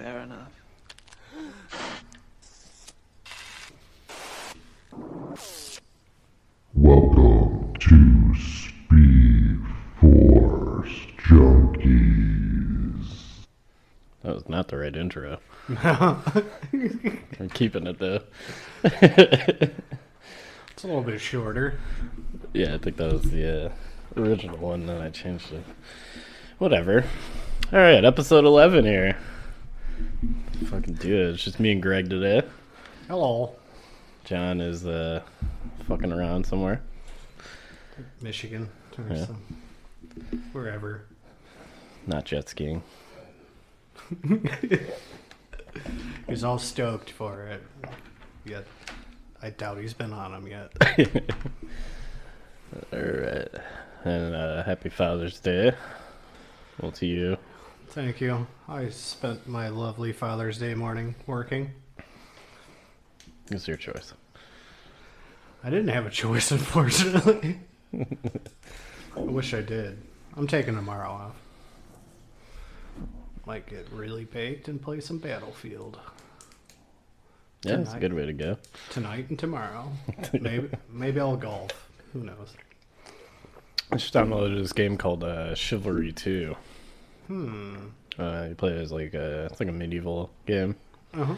Fair enough. Welcome to Speed Force Junkies. That was not the right intro. I'm keeping it though. It's a little bit shorter. Yeah, I think that was the uh, original one, then I changed it. Whatever. All right, episode 11 here. Fucking do it. It's just me and Greg today. Hello, John is uh, fucking around somewhere. Michigan. or Yeah. some- Wherever. Not jet skiing. He's all stoked for it. Yet, I doubt he's been on them yet. All right. And uh, happy Father's Day. Well, to you. Thank you. I spent my lovely Father's Day morning working. It's your choice. I didn't have a choice, unfortunately. I wish I did. I'm taking tomorrow off. Might get really baked and play some Battlefield Yeah, it's a good way to go. tonight and tomorrow. maybe maybe I'll golf. Who knows? I just downloaded this game called uh, Chivalry 2. Hmm. Uh, you play it as like a, it's like a medieval game. Uh huh.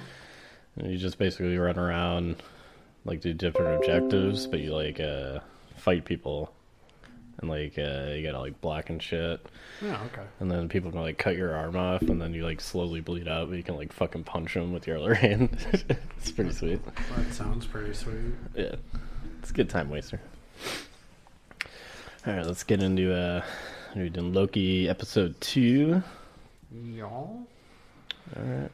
And you just basically run around, like do different objectives, but you like uh, fight people, and like uh, you gotta like block and shit. Yeah. Okay. And then people can like cut your arm off, and then you like slowly bleed out, but you can like fucking punch them with your other hand. it's pretty sweet. That sounds pretty sweet. Yeah, it's a good time waster. All right, let's get into uh, we're doing Loki episode two. Y'all. All right.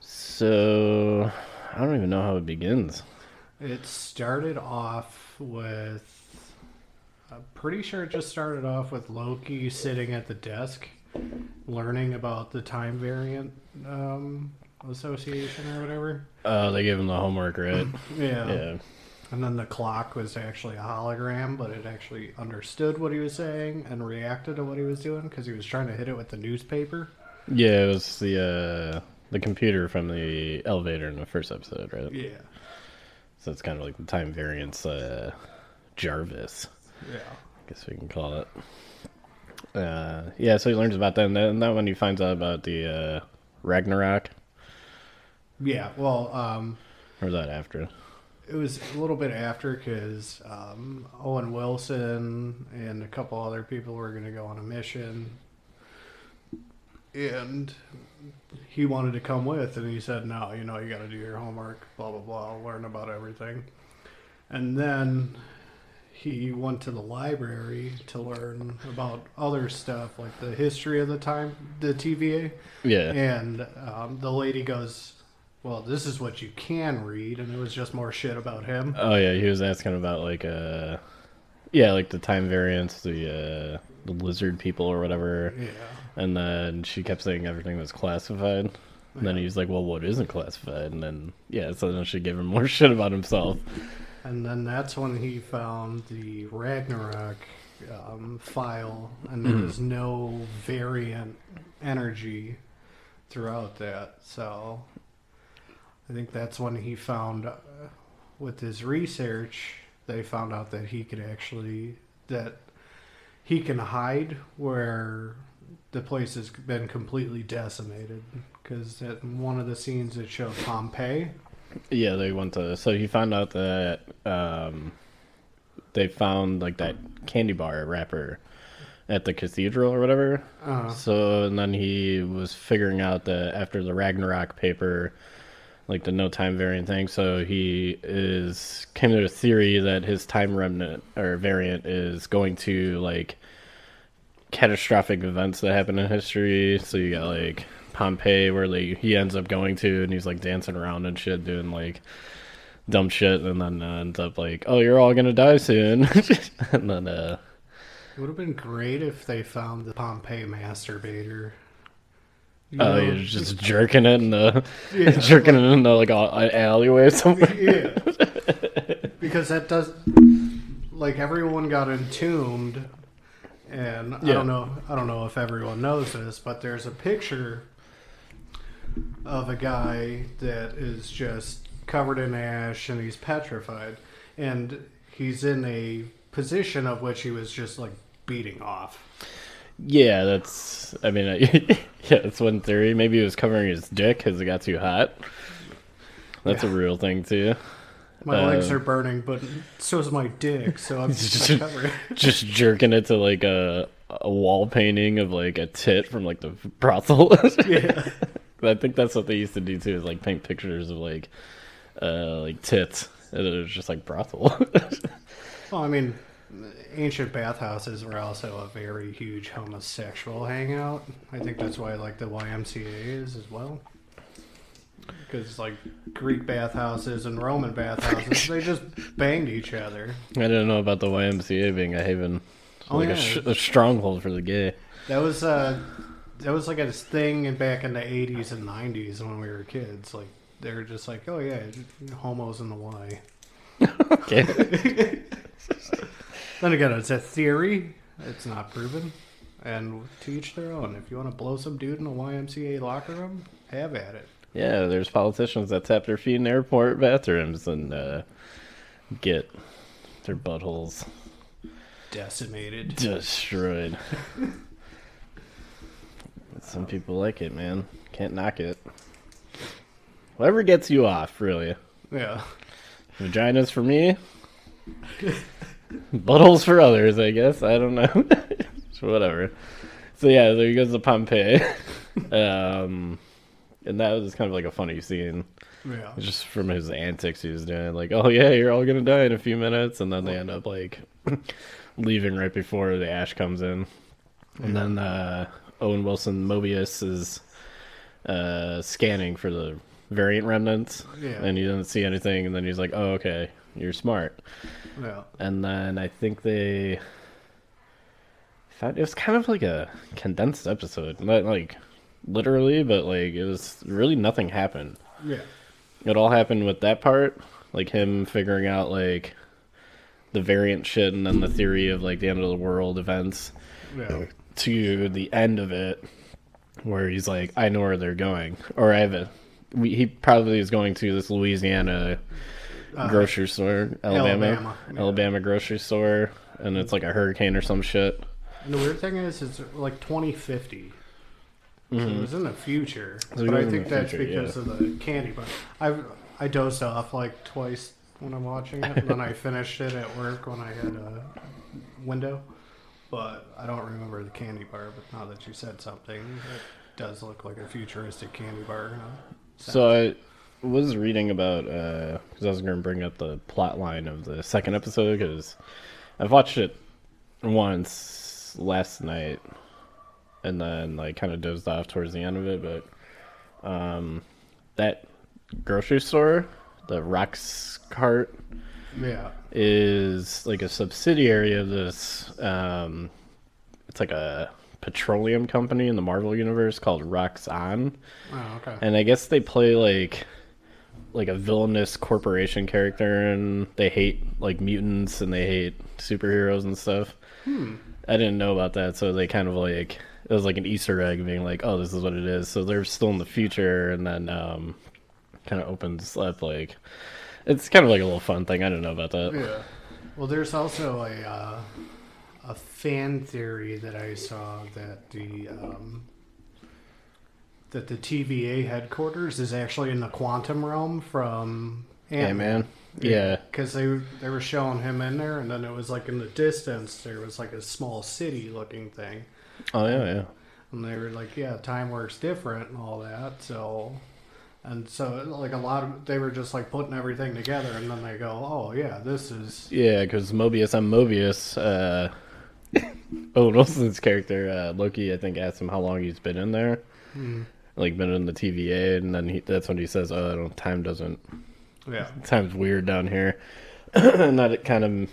So I don't even know how it begins. It started off with. I'm pretty sure it just started off with Loki sitting at the desk, learning about the time variant um, association or whatever. Oh, they gave him the homework, right? Yeah. yeah. And then the clock was actually a hologram, but it actually understood what he was saying and reacted to what he was doing because he was trying to hit it with the newspaper. Yeah, it was the uh, the computer from the elevator in the first episode, right? Yeah. So it's kind of like the time variance uh, Jarvis, Yeah. I guess we can call it. Uh, yeah, so he learns about that, and then that when he finds out about the uh, Ragnarok, Yeah. Well, um, or was that after? It was a little bit after because um, Owen Wilson and a couple other people were going to go on a mission, and he wanted to come with, and he said, "No, you know, you got to do your homework. Blah blah blah. Learn about everything." And then he went to the library to learn about other stuff like the history of the time, the TVA. Yeah, And um, the lady goes, "Well, this is what you can read," and it was just more shit about him. Oh yeah, he was asking about like uh yeah, like the time variance, the uh the lizard people or whatever. Yeah, And then she kept saying everything was classified. And then he was like, Well what isn't classified? And then yeah, so then she gave him more shit about himself. and then that's when he found the Ragnarok um, file, and there was no variant energy throughout that. So I think that's when he found, uh, with his research, they found out that he could actually that he can hide where the place has been completely decimated. Because in one of the scenes it showed Pompeii. Yeah, they went to so he found out that um they found like that candy bar wrapper at the cathedral or whatever. Uh, So and then he was figuring out that after the Ragnarok paper, like the no time variant thing. So he is came to a theory that his time remnant or variant is going to like catastrophic events that happen in history. So you got like Pompeii where like he ends up going to and he's like dancing around and shit, doing like dumb shit, and then uh, ends up like, oh, you're all gonna die soon, and then uh. It would have been great if they found the Pompeii masturbator. You Oh, know? you're just jerking it in the Yeah. jerking it in the like a- an alleyway somewhere. yeah. because that does like everyone got entombed and I don't know I don't know if everyone knows this, but there's a picture of a guy that is just covered in ash and he's petrified, and he's in a position of which he was just like beating off. Yeah, that's. I mean, yeah, that's one theory. Maybe he was covering his dick because it got too hot. That's a real thing too. My Uh, legs are burning, but so is my dick, so I'm just covering. Just jerking it to like a a wall painting of like a tit from like the brothel. Yeah. I think that's what they used to do too, is like paint pictures of like uh like tits. And it was just like brothel. Well, I mean, ancient bathhouses were also a very huge homosexual hangout. I think that's why, like, the YMCA is as well. Because, like, Greek bathhouses and Roman bathhouses, they just banged each other. I didn't know about the YMCA being a haven, Oh, like yeah. a, sh- a stronghold for the gay. That was, uh, that was like a thing back in the 80s and 90s when we were kids. Like, they were just like, oh, yeah, homos in the Y. Okay. Then again, it's a theory. It's not proven. And to each their own. If you want to blow some dude in a YMCA locker room, have at it. yeah, there's politicians that tap their feet in airport bathrooms and uh, get their buttholes Decimated. destroyed. Some people like it, man. Can't knock it. Whatever gets you off, really. Yeah. Vaginas for me. Buttholes for others, I guess. I don't know. Whatever. So yeah, there he goes to Pompeii. um, and that was kind of like a funny scene. Yeah. Just from his antics he was doing. Like, oh yeah, you're all gonna die in a few minutes. And then they end up like leaving right before the ash comes in. And then uh, Owen Wilson Mobius is uh, scanning for the variant remnants. Yeah. And he doesn't see anything. And then he's like, oh, okay, you're smart. Yeah. And then I think they found it was kind of like a condensed episode. Not like literally, but like it was really nothing happened. Yeah. It all happened with that part, like him figuring out like the variant shit and then the theory of like the end of the world events Yeah. to the end of it where he's like, I know where they're going. Or I have a we, he probably is going to this Louisiana Uh, grocery store, Alabama, Alabama, Alabama, grocery store, and it's like a hurricane or some shit. And the weird thing is, it's like 2050. So it was in the future. Mm-hmm. So but I think that's future, because yeah. of the candy bar. I I dozed off like twice when I'm watching it, and then I finished it at work when I had a window. But I don't remember the candy bar. But now that you said something, it does look like a futuristic candy bar. huh? So I was reading about because I was going to bring up the plot line of the second episode because I've watched it once last night and then like kind of dozed off towards the end of it, but um, that grocery store, the Rocks Cart, Yeah. is like a subsidiary of this. Um, it's like a petroleum company in the Marvel universe called Roxxon Oh, okay. and I guess they play like like a villainous corporation character, and they hate like mutants and they hate superheroes and stuff. I didn't know about that, so they kind of like it was like an Easter egg, being like, "Oh, this is what it is." So they're still in the future, and then um, kind of opens up like it's kind of like a little fun thing. I don't know about that. Yeah. Well, there's also a uh, a fan theory that I saw that the um, that the TVA headquarters is actually in the quantum realm from Hey man, yeah, because they they were showing him in there, and then it was like in the distance there was like a small city looking thing, oh yeah, yeah. and they were like, yeah, time works different and all that, so. And so, like a lot of, they were just like putting everything together, and then they go, "Oh yeah, this is Yeah, because Mobius, I'm Mobius. Uh, Owen Wilson's character uh, Loki, I think, asked him how long he's been in there, like been in the TVA, and then he, that's when he says, "Oh, I don't, time doesn't, yeah, time's weird down here," and that it kind of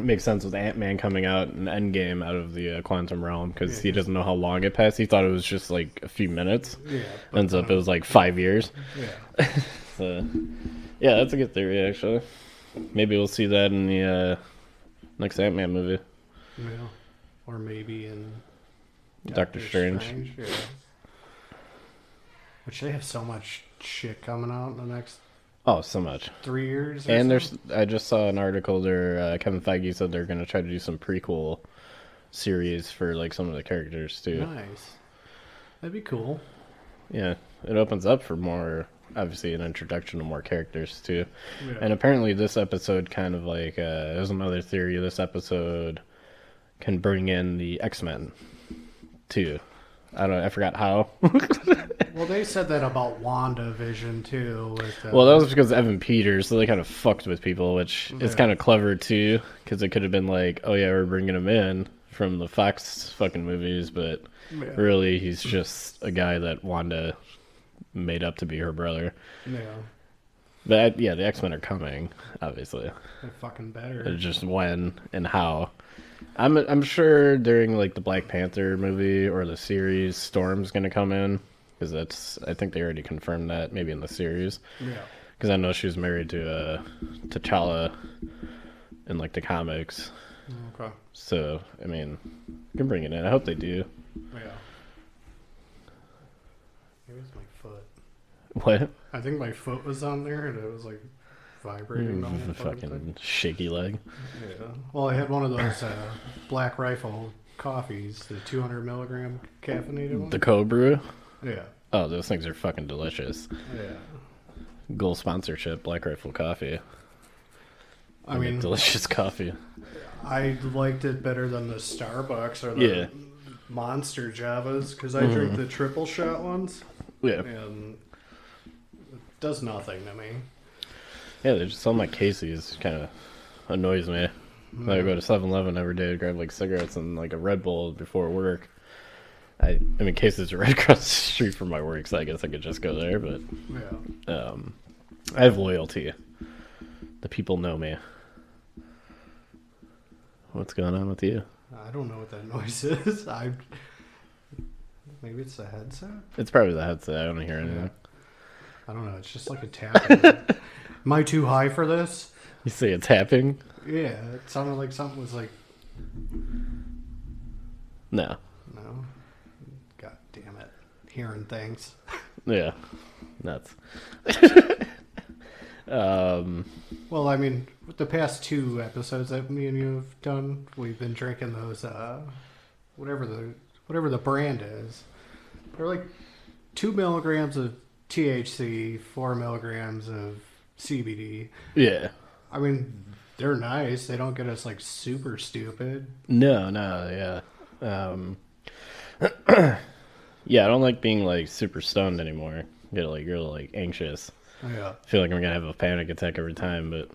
makes sense with Ant Man coming out in Endgame out of the uh, quantum realm because he doesn't know how long it passed. He thought it was just like a few minutes. yeah." Ends up it was like five years. Yeah. So, yeah, that's a good theory actually. Maybe we'll see that in the uh, next Ant Man movie. Yeah. Or maybe in Doctor Strange. Yeah. Which they have so much shit coming out in the next Oh, so much. three years. And there's, I just saw an article there. Uh, Kevin Feige said they're going to try to do some prequel series for like some of the characters too. nice. That'd be cool. Yeah, it opens up for more, obviously, an introduction to more characters too. Yeah. And apparently, this episode kind of like uh, there's another theory. This episode can bring in the X Men too. I don't. know. I forgot how. well, they said that about WandaVision too. With, uh, well, that was because Evan Peters, so they kind of fucked with people, which is kind of clever too, because it could have been like, oh yeah, we're bringing him in from the Fox fucking movies, but yeah. really he's just a guy that Wanda made up to be her brother. yeah, But yeah, the X Men are coming, obviously. they're fucking better. It's just when and how. I'm I'm sure during like the Black Panther movie or the series, Storm's gonna come in because that's I think they already confirmed that maybe in the series Yeah, because I know she was married to uh, T'Challa in like the comics. okay. So I mean, you can bring it in. I hope they do. Yeah. It's my foot. What? I think my foot was on there and it was like vibrating. the whole fucking thing. shaky leg. Yeah. Well, I had one of those uh, Black Rifle coffees, the 200 milligram caffeinated one. The cold brew. yeah. Oh, those things are fucking delicious. Yeah. Goal sponsorship, Black Rifle Coffee. I make mean, delicious coffee. I liked it better than the Starbucks or the Yeah. Monster Javas because I Mm-hmm. drink the triple shot ones Yeah, and it does nothing to me. Yeah. They just sell my Casey's. Kind of annoys me. I go to 7-Eleven every day to grab like cigarettes and like a Red Bull before work. I, I mean, Casey's are right across the street from my work, so I guess I could just go there. But Yeah. um, I have loyalty. The people know me. What's going on with you? I don't know what that noise is. I maybe it's the headset. It's probably the headset. I don't hear anything. I don't know. It's just like a tapping. Am I too high for this? You say it's tapping? Yeah, it sounded like something was like No. no. God damn it, hearing things. Yeah. Nuts. um. Well, I mean, the past two episodes that me and you have done, we've been drinking those uh, whatever the whatever the brand is. They're like two milligrams of THC, four milligrams of CBD. Yeah. I mean, they're nice. They don't get us like super stupid. No, no, yeah. Um Yeah, I don't like being like super stoned anymore. Get like really like anxious. Yeah. I feel like I'm gonna have a panic attack every time, but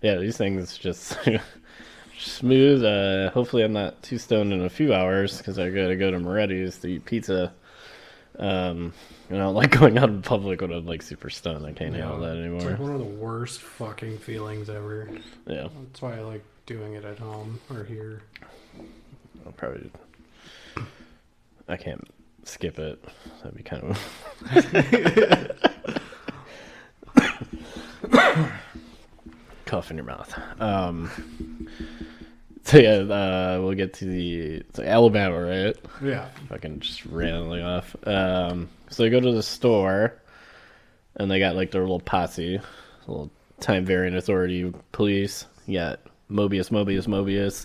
yeah, these things just smooth. Uh hopefully I'm not too stoned in a few hours because I gotta go to Moretti's to eat pizza. Um and I don't like going out in public when I'm like super stoned. I can't handle that anymore. It's like one of the worst fucking feelings ever. Yeah. That's why I like doing it at home or here. I'll probably. I can't skip it. That'd be kind of. Cough in your mouth. Um. So yeah, uh, we'll get to the to Alabama, right? Yeah. Fucking just randomly off. Um, so they go to the store, and they got like their little posse, little time variant authority police. You got Mobius, Mobius, Mobius,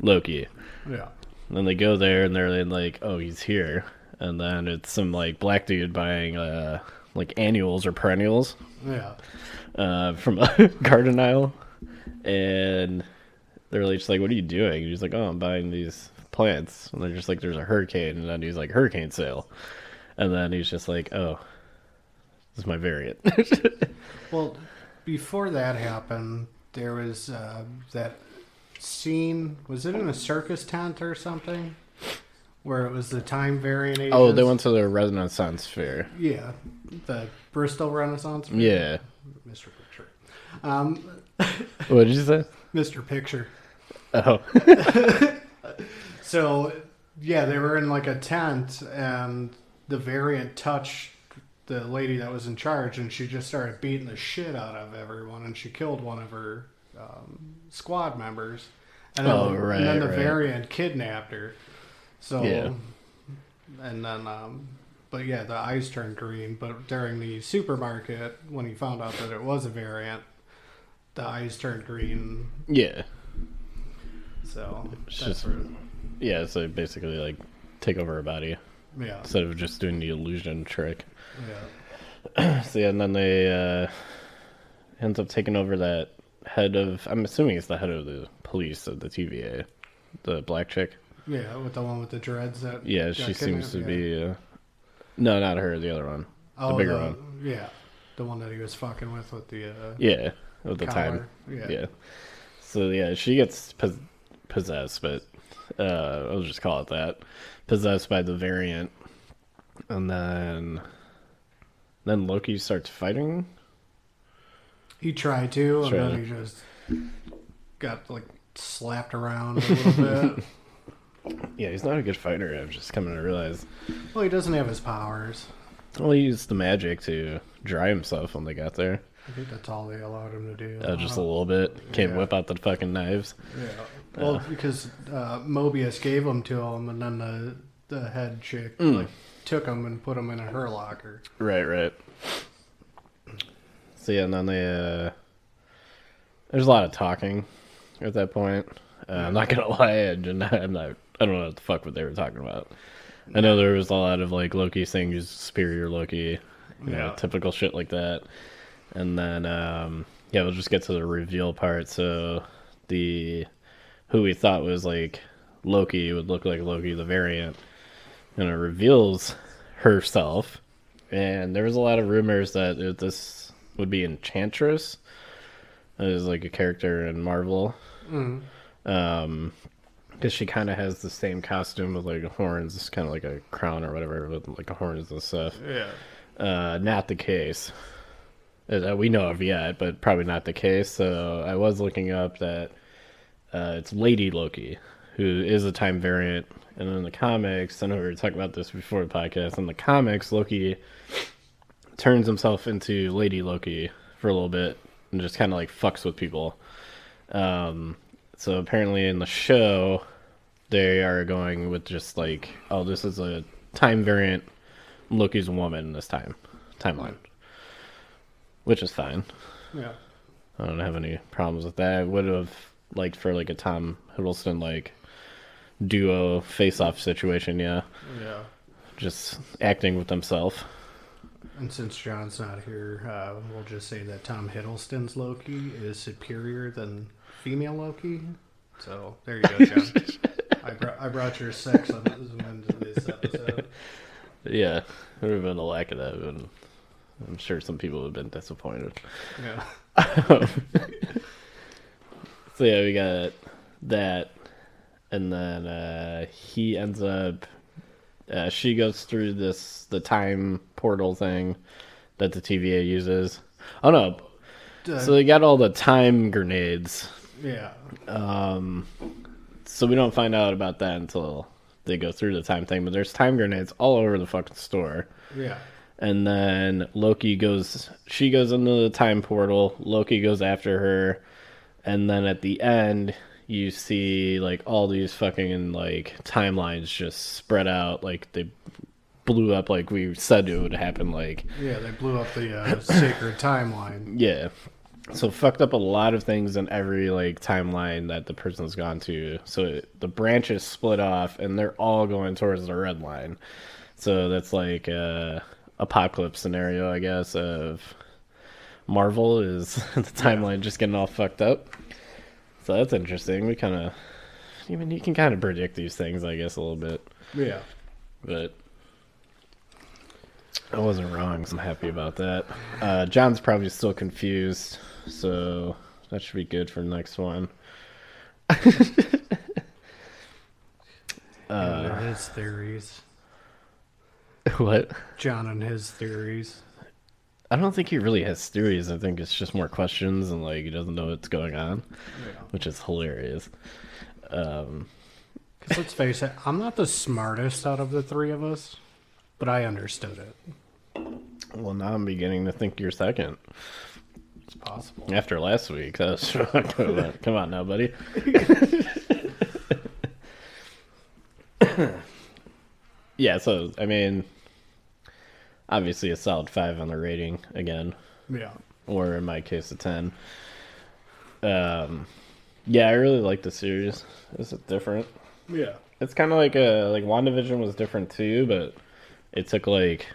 Loki. Yeah. And then they go there, and they're like, "Oh, he's here." And then it's some like black dude buying uh like annuals or perennials Yeah. uh, from a garden aisle, and they're like, just like, "What are you doing?" And he's like, "Oh, I'm buying these plants." And they're just like, "There's a hurricane," and then he's like, "Hurricane sale," and then he's just like, "Oh, this is my variant." Well, before that happened, there was uh, that scene. Was it in a circus tent or something? Where it was the time variant. oh, they went to the Renaissance Fair. Yeah, the Bristol Renaissance. Fair? Yeah. Mr. Picture. Um, What did you say? Mr. Picture. Oh, So, yeah, they were in like a tent, and the variant touched the lady that was in charge, and she just started beating the shit out of everyone, and she killed one of her um, squad members. And then, Oh, the, right, and then the right. variant kidnapped her. So, Yeah. and then um, but yeah, the eyes turned green. But during the supermarket, when he found out that it was a variant, the eyes turned green. Yeah, So It's just- yeah. So basically, like take over her body yeah, instead of just doing the illusion trick. yeah, So yeah, and then they uh, ends up taking over that head of. I'm assuming it's the head of the police of the TVA, the black chick. yeah. With the one with the dreads. That Yeah, she seems to kidnapped, be. Uh, no, not her. The other one. oh, the bigger the- one. Yeah, the one that he was fucking with with the uh, Yeah, with the time. Yeah. Yeah. So yeah, she gets possessed, but uh, I'll just call it that. Possessed by the variant, and then then Loki starts fighting. He tried to, and then he just got like slapped around a little bit. Yeah, he's not a good fighter. I'm just coming to realize. Well, he doesn't have his powers. Well, he used the magic to dry himself when they got there. I think that's all they allowed him to do. Uh, just a Uh, little bit. Can't Yeah. whip out the fucking knives. Yeah. Well, because uh, Mobius gave them to him, and then the the head chick Mm. like took them and put them in a her locker. Right, right. So yeah, and then they uh there's a lot of talking at that point. Uh, I'm not gonna lie, I did not, I'm not I don't know what the fuck what they were talking about. I know there was a lot of like Loki saying he's superior Loki, you know, typical shit like that. And then um yeah, we'll just get to the reveal part. So the who we thought was like Loki would look like Loki the variant. And it reveals herself and there was a lot of rumors that it, this would be Enchantress, as like a character in Marvel, Mm. um, because she kind of has the same costume with like horns, kind of like a crown or whatever with like horns and stuff. Yeah. Uh, not the case that we know of yet, but probably not the case. So I was looking up that uh, it's Lady Loki, who is a time variant, and in the comics, I know we were talking about this before the podcast. In the comics, Loki turns himself into Lady Loki for a little bit and just kind of like fucks with people. Um, so apparently in the show, they are going with just like, oh, this is a time variant. Loki's a woman this time timeline, which is fine. Yeah. I don't have any problems with that. I would have liked for like a Tom Hiddleston like duo face off situation, yeah. Yeah. Just acting with himself. And since John's not here, uh, we'll just say that Tom Hiddleston's Loki is superior than female Loki. So there you go, John. I, brought I brought your sexism into this episode. Yeah, it would have been a lack of that, and I'm sure some people have been disappointed. Yeah. So yeah, we got that, and then uh, he ends up. Uh, she goes through this the time portal thing that the TVA uses. Oh no! Uh, So they got all the time grenades. yeah. Um, so we don't find out about that until they go through the time thing. But there's time grenades all over the fucking store. Yeah. And then Loki goes, she goes into the time portal. Loki goes after her. And then at the end, you see like all these fucking like timelines just spread out. Like they blew up like we said it would happen. Like, Yeah, they blew up the uh, sacred timeline. yeah. So fucked up a lot of things in every like timeline that the person's gone to. So it, the branches split off and they're all going towards the red line. So that's like a apocalypse scenario, I guess, of Marvel is the timeline just getting all fucked up. So that's interesting. We kind of, I mean, you can kind of predict these things, I guess, a little bit, Yeah. but I wasn't wrong. So I'm happy about that. Uh, John's probably still confused, so that should be good for the next one. And his theories. what? John and his theories. I don't think he really has theories. I think it's just more questions and like he doesn't know what's going on, Yeah. which is hilarious. Um, Because let's face it, I'm not the smartest out of the three of us, but I understood it. well, now I'm beginning to think you're second It's possible. after last week. That's come, on, come on now, buddy. yeah. So I mean, obviously a solid five on the rating again, Yeah. or in my case a ten. Um, yeah, I really like the series. It's different. Yeah. It's kind of like a like WandaVision was different too, but it took like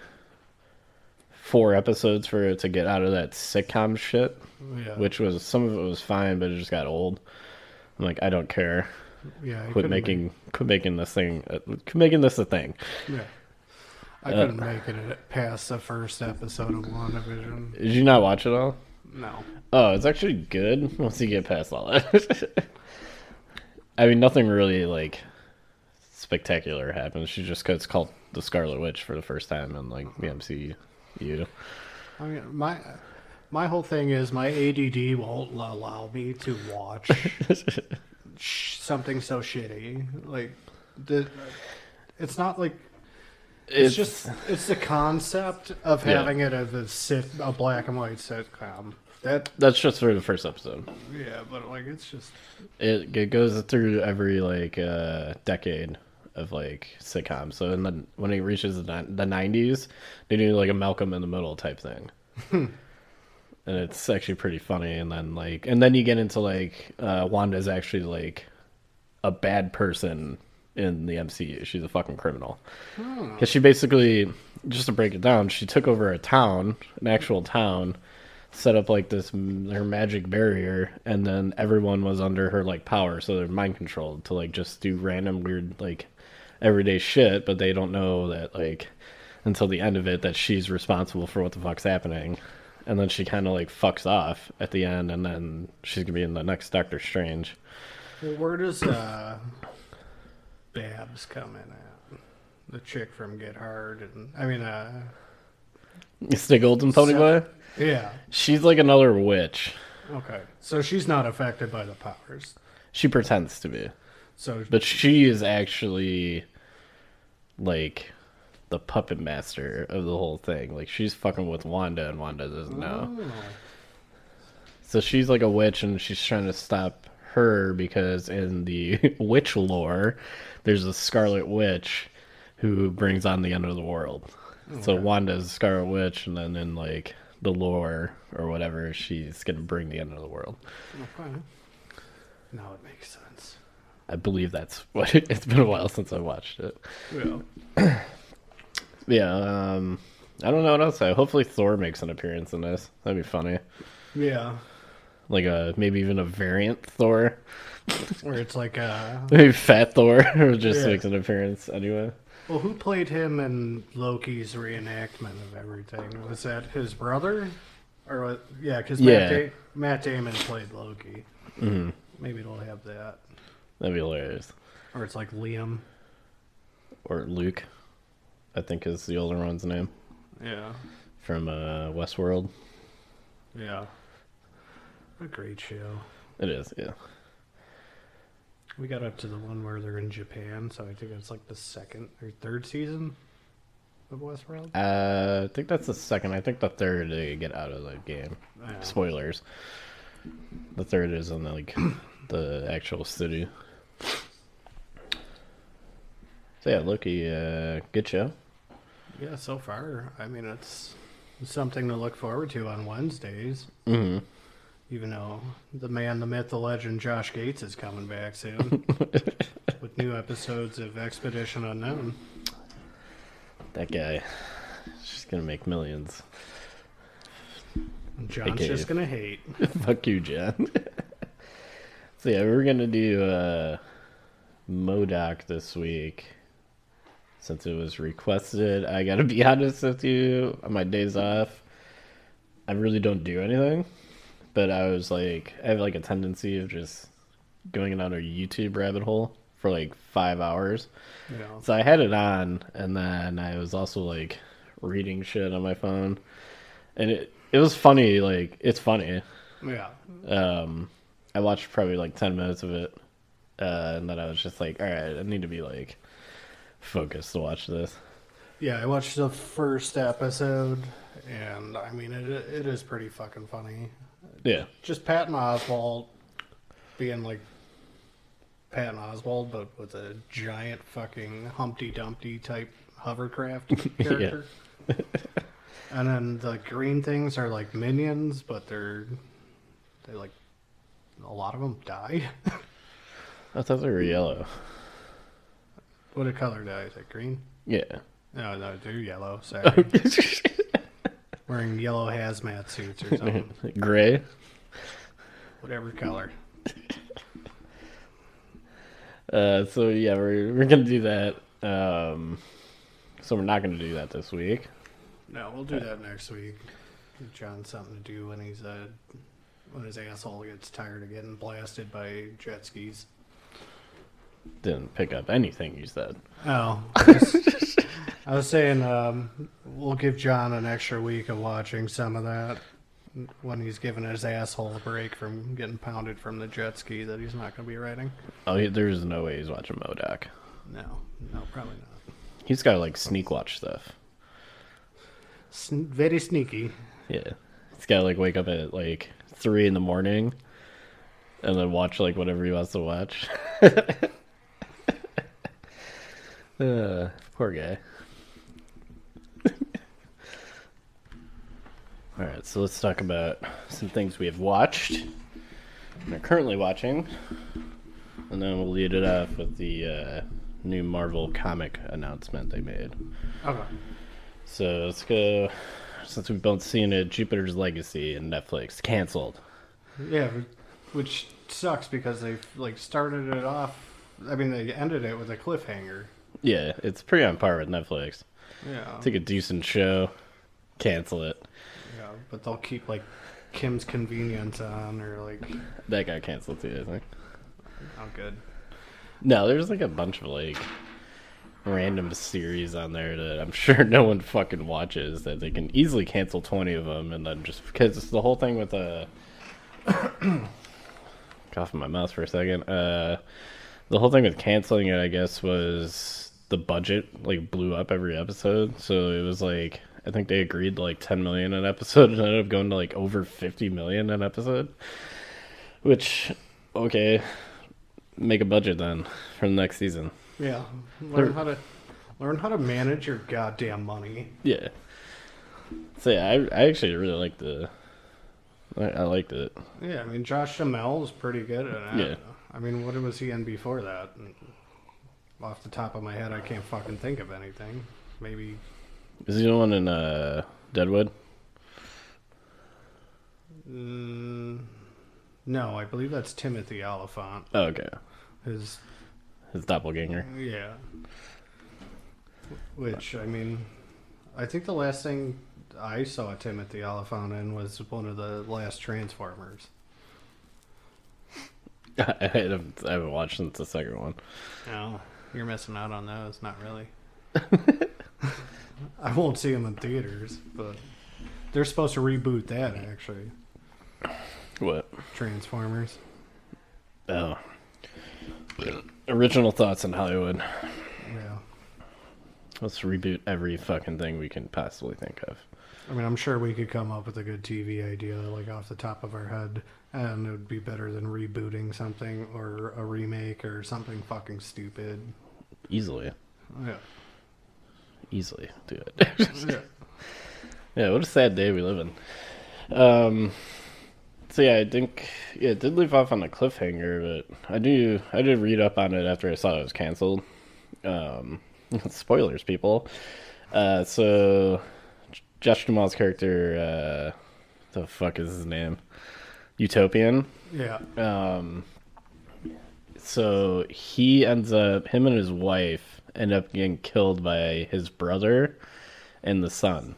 four episodes for it to get out of that sitcom shit, Yeah. which was some of it was fine, but it just got old. I'm like, I don't care. yeah. Quit making, quit making this thing, uh, quit making this a thing. Yeah. I Uh, couldn't make it past the first episode of WandaVision. Did you not watch it all? No. Oh, it's actually good once you get past all that. I mean, nothing really like spectacular happens. She just gets called the Scarlet Witch for the first time in like the MCU. I mean, my my whole thing is my ADD won't allow me to watch something so shitty. Like, the, it's not like it's, just it's the concept of Yeah. having it as a sit a black and white sitcom. That that's just for the first episode. yeah, but like it's just It it goes through every like uh, decade of like sitcom. So in the when it reaches the the nineties, they do like a Malcolm in the Middle type thing, and it's actually pretty funny. And then like and then you get into like uh, Wanda's actually like a bad person in the MCU. She's a fucking criminal because she basically just to break it down, she took over a town, an actual town. Set up like this her magic barrier, and then everyone was under her like power, so they're mind controlled to like just do random weird like everyday shit, but they don't know that like until the end of it that she's responsible for what the fuck's happening. And then she kind of like fucks off at the end, and then she's gonna be in the next Doctor Strange. well, where does uh, Babs coming out. The chick from Get Hard, and I mean, uh, Stiggles and Pony So- Boy. yeah, She's like another witch. okay. So she's not affected by the powers. She pretends to be, So but she is actually like the puppet master of the whole thing. Like she's fucking with Wanda, and Wanda doesn't know. Oh. So she's like a witch, and she's trying to stop her because in the witch lore, there's a Scarlet Witch who brings on the end of the world. So Wanda's Scarlet Witch, and then in like the lore or whatever, she's gonna bring the end of the world. Okay. Now it makes sense. I believe that's what it's been a while since I watched it. Yeah. Yeah, um, I don't know what else. I hopefully Thor makes an appearance in this. That'd be funny. Yeah. Like a maybe even a variant Thor, Where it's like, uh, maybe Fat Thor, who just Yeah. makes an appearance anyway. well, who played him in Loki's reenactment of everything? Was that his brother? Or, yeah, because Yeah. Matt, da- Matt Damon played Loki. hmm Maybe it'll have that. That'd be hilarious. Or it's like Liam. Or Luke, I think is the older one's name Yeah. from uh, Westworld. Yeah. A great show. It is, yeah. We got up to the one where they're in Japan, so I think it's like the second or third season of Westworld. Uh, I think that's the second. I think the third they get out of the game. Yeah. Spoilers. The third is in like the actual city. So yeah, Loki, uh, good show. Yeah, so far, I mean, it's something to look forward to on Wednesdays. hmm Even though the man, the myth, the legend, Josh Gates is coming back soon with new episodes of Expedition Unknown. That guy, she's gonna make millions. John's Okay. just gonna hate. Fuck you, John. so yeah, we're gonna do uh, MODOK this week. Since it was requested, I gotta be honest with you. On my days off, I really don't do anything. But I was like, I have like a tendency of just going down a YouTube rabbit hole for like five hours. Know. So I had it on, and then I was also like reading shit on my phone, and it it was funny. Like it's funny. Yeah. Um, I watched probably like ten minutes of it, uh, and then I was just like, all right, I need to be like focused to watch this. Yeah, I watched the first episode, and I mean, it it is pretty fucking funny. Yeah, Just Patton Oswalt being like Patton Oswalt, but with a giant fucking Humpty Dumpty type hovercraft character. and then the green things are like minions, but they're they like a lot of them die. I thought they were yellow. what a color die is it? Green? Yeah. No, no, they're yellow. Sorry, wearing yellow hazmat suits or something. Gray. Whatever color. Uh, so yeah, we're we're gonna do that. Um, so we're not gonna do that this week. No, we'll do that next week. Give John something to do when he's uh when his asshole gets tired of getting blasted by jet skis. Didn't pick up anything you said. Oh, I was, I was saying um, we'll give John an extra week of watching some of that when he's giving his asshole a break from getting pounded from the jet ski that he's not going to be riding. Oh, he, there's no way he's watching MODOK. No, no, probably not. He's got to like sneak watch stuff. Sn- very sneaky. Yeah, he's got to like wake up at like three in the morning, and then watch like whatever he wants to watch. uh, poor guy. All right, so let's talk about some things we have watched and are currently watching, and then we'll lead it off with the uh, new Marvel comic announcement they made. Okay. So let's go. Since we've both seen it, Jupiter's Legacy and Netflix canceled. Yeah, which sucks because they like started it off. I mean, they ended it with a cliffhanger. Yeah, it's pretty on par with Netflix. Yeah. Take a decent show, cancel it. Yeah, but they'll keep like Kim's Convenience on or like That got canceled too, I think. oh good. No, there's like a bunch of like random series on there that I'm sure no one fucking watches that they can easily cancel 20 of them and then just because it's the whole thing with uh cough in my mouth for a second. Uh the whole thing with canceling it I guess was the budget like blew up every episode. So it was like I think they agreed to like 10 million an episode and ended up going to like over 50 million an episode. Which okay, make a budget then for the next season. Yeah, learn how to learn how to manage your goddamn money. Yeah. So yeah, I I actually really liked the. I, I liked it. Yeah, I mean Josh Duhamel is pretty good at it. Yeah. I mean, what was he in before that? Off the top of my head, I can't fucking think of anything. Maybe Is he the one in uh Deadwood? mm, no, I believe that's Timothy Olyphant. Oh, okay. His His doppelganger. yeah. Which I mean, I think the last thing I saw Timothy Olyphant in was one of the last Transformers. I haven't I haven't watched since the second one. No, you're missing out on those. Not really. I won't see them in theaters, but they're supposed to reboot that actually. What? Transformers. Oh. Original thoughts in Hollywood. Yeah. Let's reboot every fucking thing we can possibly think of. I mean, I'm sure we could come up with a good TV idea, like off the top of our head, and it would be better than rebooting something or a remake or something fucking stupid. Easily. Yeah. Easily do it. yeah. Yeah, what a sad day we live in. Um, so yeah, I think yeah, it did leave off on a cliffhanger, but I do I did read up on it after I saw it was canceled. Um, spoilers, people. Uh, so Josh Duhamel's character, uh, the fuck is his name? Utopian. Yeah. Um, so he ends up, him and his wife end up getting killed by his brother and the son.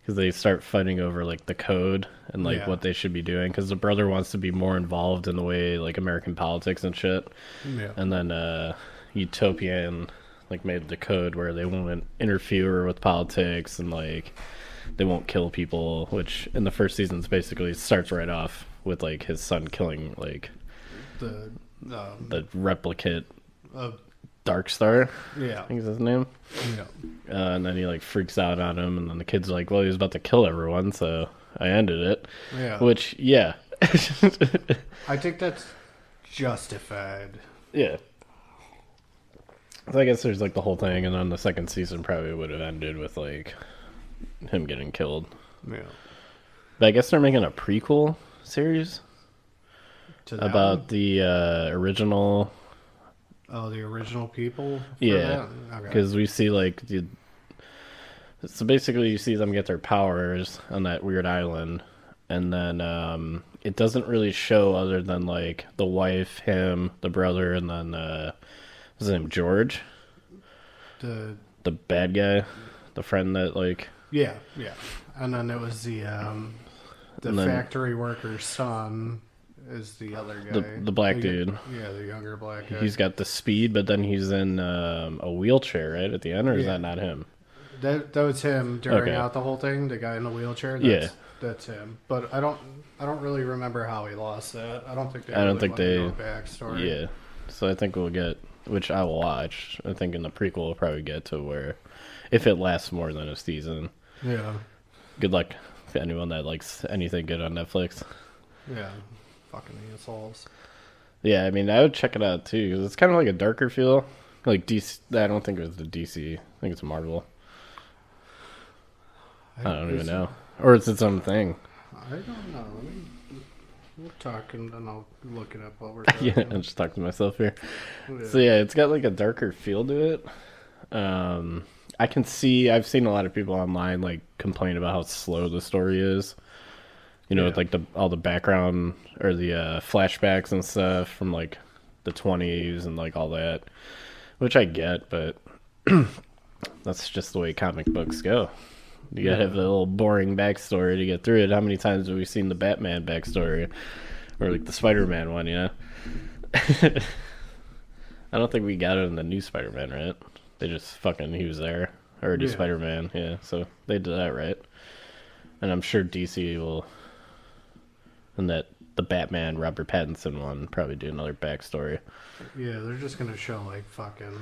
Because they start fighting over like the code and like Yeah. what they should be doing. Because the brother wants to be more involved in the way like American politics and shit. Yeah. And then uh, Utopian like made the code where they won't interfere with politics and like they won't kill people. Which in the first seasons basically starts right off with like his son killing like The um, the replicate uh, Dark Star, yeah. I think is his name. Yeah. Uh, and then he like freaks out on him, and then the kid's like, "Well, he was about to kill everyone, so I ended it." Yeah. Which, yeah, I think that's justified. yeah. So I guess there's like the whole thing, and then the second season probably would have ended with like him getting killed. Yeah. But I guess they're making a prequel series about one? the uh, original oh the original people. Yeah, that? Okay. because we see like the. So basically, you see them get their powers on that weird island, and then um, it doesn't really show other than like the wife, him, the brother, and then uh, what's his name George, the the bad guy, the friend that like yeah yeah, and then it was the um the then- factory worker's son is the other guy. The- the black y- dude. Yeah, the younger black guy. he's got the speed, but then he's in um, a wheelchair right at the end, or is Yeah. that not him? That that was him during Okay. out the whole thing. The guy in the wheelchair. That's, Yeah. that's him. But I don't I don't really remember how he lost that. I don't think they. I don't really think they- backstory. Yeah. So I think we'll get, which I will watch. I think in the prequel we'll probably get to where, if it lasts more than a season. Yeah. Good luck to anyone that likes anything good on Netflix. Yeah. Fucking assholes. Yeah, I mean I would check it out too because it's kind of like a darker feel. Like DC, I don't think it was the DC. I think it's Marvel. I don't even know, or it's its own thing. I don't know. Let me, we'll talk and then I'll look it up while we're talking. yeah, I'm just talking to myself here. Yeah. So yeah, it's got like a darker feel to it. Um, I can see. I've seen a lot of people online like complain about how slow the story is. You know, Yeah. like the all the background or the uh, flashbacks and stuff from like the 20s and like all that, which I get, but that's just the way comic books go. You gotta have a little boring backstory to get through it. How many times have we seen the Batman backstory, or like the Spider-Man one? You know. I don't think we got it in the new Spider-Man, right? They just fucking he was there already Yeah. Spider-Man, yeah. So they did that right, and I'm sure DC will, and that the Batman Robert Pattinson one probably do another backstory. yeah, they're just gonna show like fucking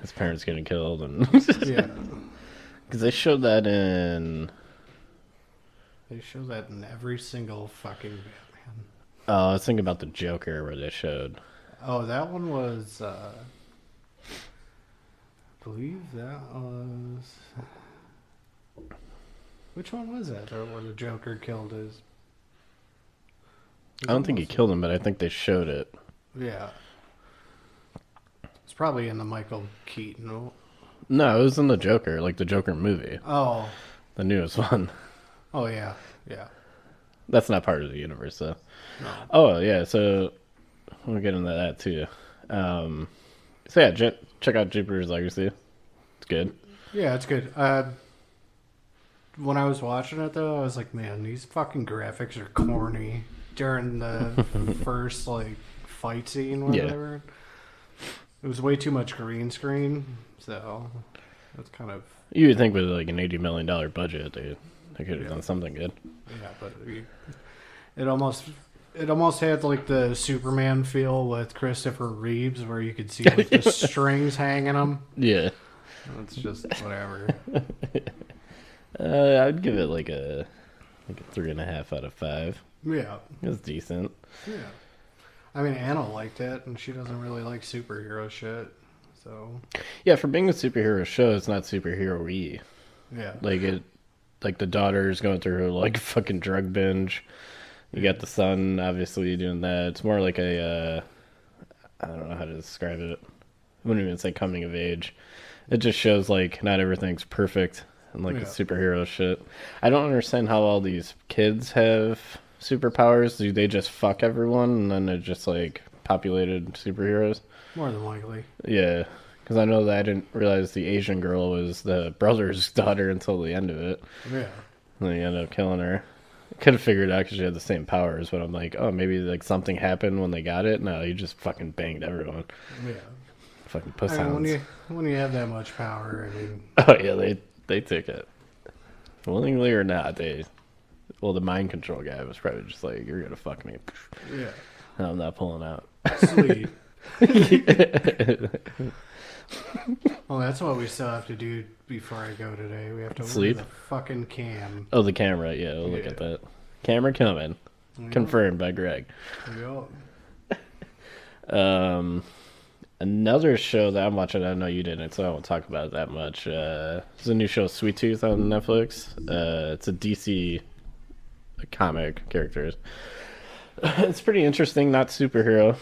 His parents getting killed, and yeah. because they showed that in They show that in every single fucking Batman. oh, I was thinking about the Joker where they showed Oh, that one was. uh I believe that was. Which one was that? Or where the Joker killed his? I don't think he killed him, but I think they showed it. Yeah. It's probably in the Michael Keaton. No, it was in the Joker, like the Joker movie, Oh. the newest one. Oh yeah. Yeah. That's not part of the universe, though. No. Oh yeah, so we'll get into that too. Um, so yeah, J- check out Jupiter's Legacy. It's good. Yeah, it's good. Uh, when I was watching it though, I was like, man, these fucking graphics are corny during the first like fight scene, or Yeah. whatever. It was way too much green screen, so that's kind of You would think with like an eighty million dollar budget, they they could have Yeah. done something good. yeah, but it almost it almost had like the Superman feel with Christopher Reeves, where you could see like the strings hanging them. Yeah, It's just whatever. uh, I'd give it like a like a three and a half out of five. Yeah, It was decent. yeah. I mean, Anna liked it, and she doesn't really like superhero shit. So Yeah, for being a superhero show, it's not superhero y. yeah, Like it, like the daughter's going through her like fucking drug binge. You got the son obviously doing that. It's more like a, uh, I don't know how to describe it. I wouldn't even say coming of age. It just shows like not everything's perfect and like Yeah. the superhero shit. I don't understand how all these kids have superpowers. Do they just fuck everyone and then they're just like populated superheroes? more than likely. Yeah, because I know that I didn't realize the Asian girl was the brother's daughter until the end of it. Yeah, And then he ended up killing her. Could have figured out because she had the same powers, but I'm like, oh, maybe like something happened when they got it. No, he just fucking banged everyone. yeah. Fucking puss I mean, when you when you have that much power, I mean, Oh yeah, they they took it willingly or not. They well, the mind control guy was probably just like, you're gonna fuck me. yeah, And I'm not pulling out. sleep. well, that's what we still have to do before I go today. We have to Sleep? the fucking cam. Oh, the camera. Yeah, we'll look Yeah. at that. Camera coming. Confirmed by Greg. Yep. Um, Another show that I'm watching, I know you didn't, so I won't talk about it that much. Uh, there's a new show, Sweet Tooth, on Netflix. Uh, it's a DC comic characters. it's pretty interesting, not superhero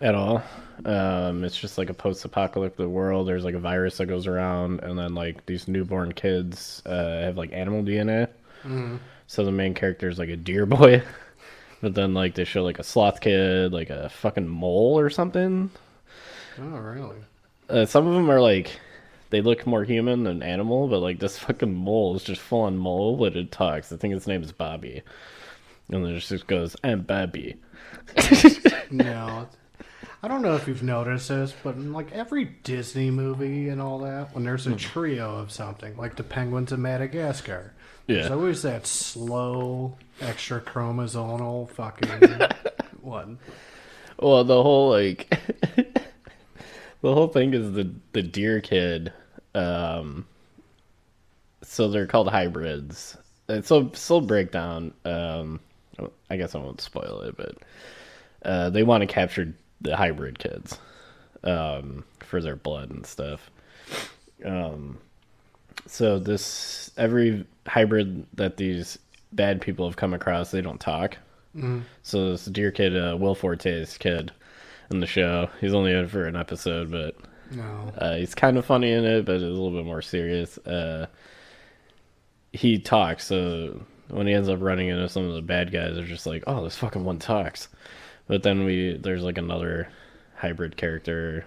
at all. Um, it's just like a post-apocalyptic world. There's like a virus that goes around, and then like these newborn kids uh, have like animal DNA. So the main character is like a deer boy, but then like they show like a sloth kid, like a fucking mole or something. Oh, really? Uh, some of them are like they look more human than animal, but like this fucking mole is just full on mole, but it talks. I think its name is Bobby, and then it just goes, "I'm Bobby." No. I don't know if you've noticed this, but in like every Disney movie and all that, when there's a hmm. trio of something, like the penguins of Madagascar, there's Yeah. always that slow, extra chromosomal fucking one. Well, the whole like the whole thing is the the deer kid. Um, so they're called hybrids. And so slow breakdown. Um, I guess I won't spoil it, but uh, they want to capture the hybrid kids um, for their blood and stuff. Um, so this every hybrid that these bad people have come across, they don't talk. So this deer kid, uh, Will Forte's kid in the show, he's only in for an episode, but No. uh, he's kind of funny in it, but it's a little bit more serious. Uh, he talks, so when he ends up running into some of the bad guys, they're just like, "Oh, this fucking one talks." But then we there's like another hybrid character,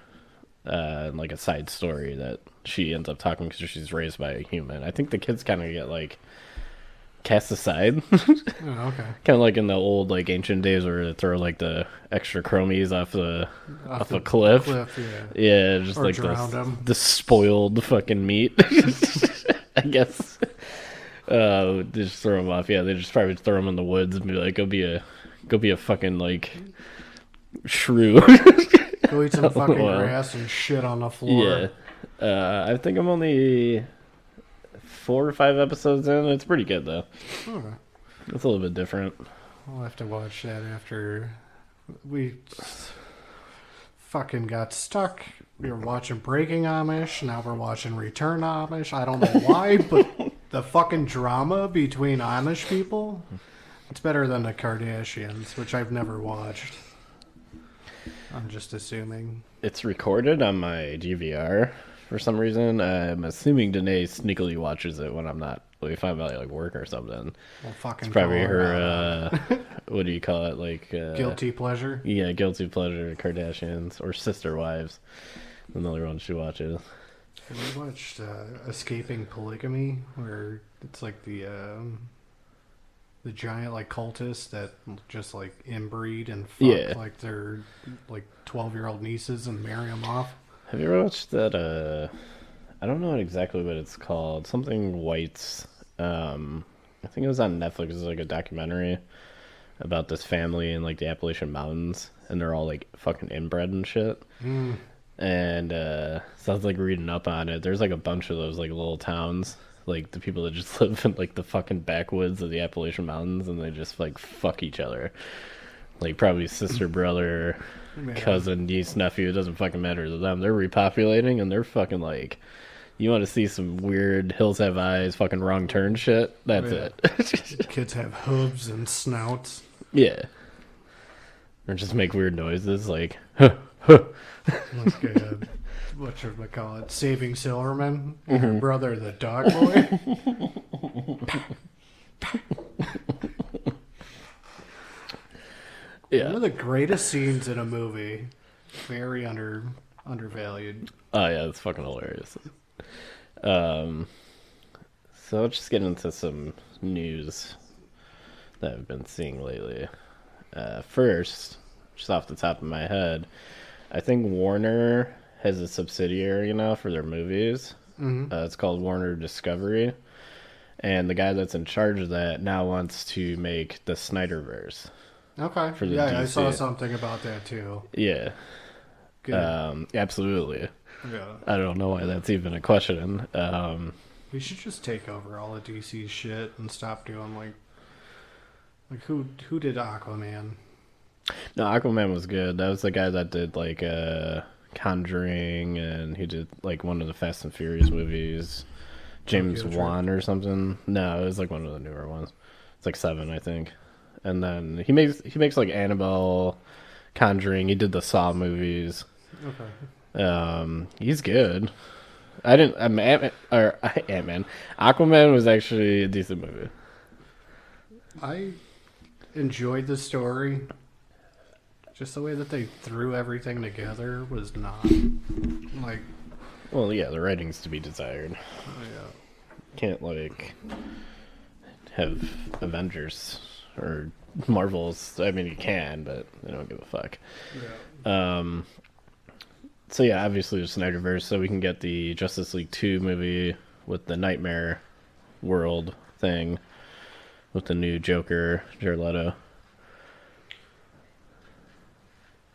uh, like a side story that she ends up talking because she's raised by a human. I think the kids kind of get like cast aside. Oh, okay. kind of like in the old like ancient days where they throw like the extra chromies off the off, a cliff. Cliff, yeah. Yeah, just Or like the, the spoiled fucking meat. I guess. Uh, they just throw them off. Yeah, they just probably throw them in the woods and be like, "Go be a, go be a fucking like shrew." Go eat some fucking grass and shit on the floor. yeah. Uh, I think I'm only four or five episodes in. It's pretty good though. Okay. It's a little bit different. I'll have to watch that after we fucking got stuck. We were watching Breaking Amish, now we're watching Return Amish. I don't know why, but the fucking drama between Amish people, it's better than the Kardashians, which I've never watched. I'm just assuming. It's recorded on my DVR for some reason. I'm assuming Danae sneakily watches it when I'm not, if I'm at like work or something. Well, fucking It's probably her. Uh, what do you call it? Like uh, guilty pleasure. Yeah, guilty pleasure. Kardashians or sister wives. Another one she watches. Have you watched uh, Escaping Polygamy, where it's like the um, the giant like cultists that just like inbreed and fuck Yeah. like their like twelve year old nieces and marry them off? Have you ever watched that? Uh, I don't know exactly what it's called. Something Whites. Um, I think it was on Netflix. It's like a documentary about this family in like the Appalachian Mountains, and they're all like fucking inbred and shit. And uh, sounds like reading up on it. There's like a bunch of those like little towns, like the people that just live in like the fucking backwoods of the Appalachian Mountains, and they just like fuck each other. Like probably sister, brother, Yeah. cousin, niece, nephew. It doesn't fucking matter to them. They're repopulating, and they're fucking like. You want to see some weird hills have eyes, fucking wrong turn shit? That's Yeah. it. Kids have hooves and snouts. yeah. Or just make weird noises like, huh, huh. Like uh, what should we call it? Saving Silverman. Mm-hmm. Your brother, the dog boy. One of the greatest scenes in a movie. Very under undervalued. Oh yeah, it's fucking hilarious. Um, so let's just get into some news that I've been seeing lately. Uh, first, just off the top of my head, I think Warner has a subsidiary now for their movies. Mhm. Uh, it's called Warner Discovery, and the guy that's in charge of that now wants to make the Snyderverse. Okay. For the yeah, I saw something about that too. Yeah, Good. um, absolutely. yeah. I don't know why that's even a question. Um, We should just take over all the DC shit and stop doing like like who who did Aquaman? No, Aquaman was good. That was the guy that did like uh Conjuring, and he did like one of the Fast and Furious movies. James Wan or something. No, it was like one of the newer ones. It's like seven, I think. And then he makes he makes like Annabelle, Conjuring. He did the Saw movies. Okay. Um, he's good. I didn't. Um, Ant or I Ant Man, Aquaman was actually a decent movie. I enjoyed the story. Just the way that they threw everything together was not like Well, yeah, the writing's to be desired. yeah. Can't like have Avengers or Marvels. I mean, you can, but they don't give a fuck. yeah. Um, so yeah, obviously the Snyderverse, so we can get the Justice League two movie with the Nightmare World thing with the new Joker, Jared Leto.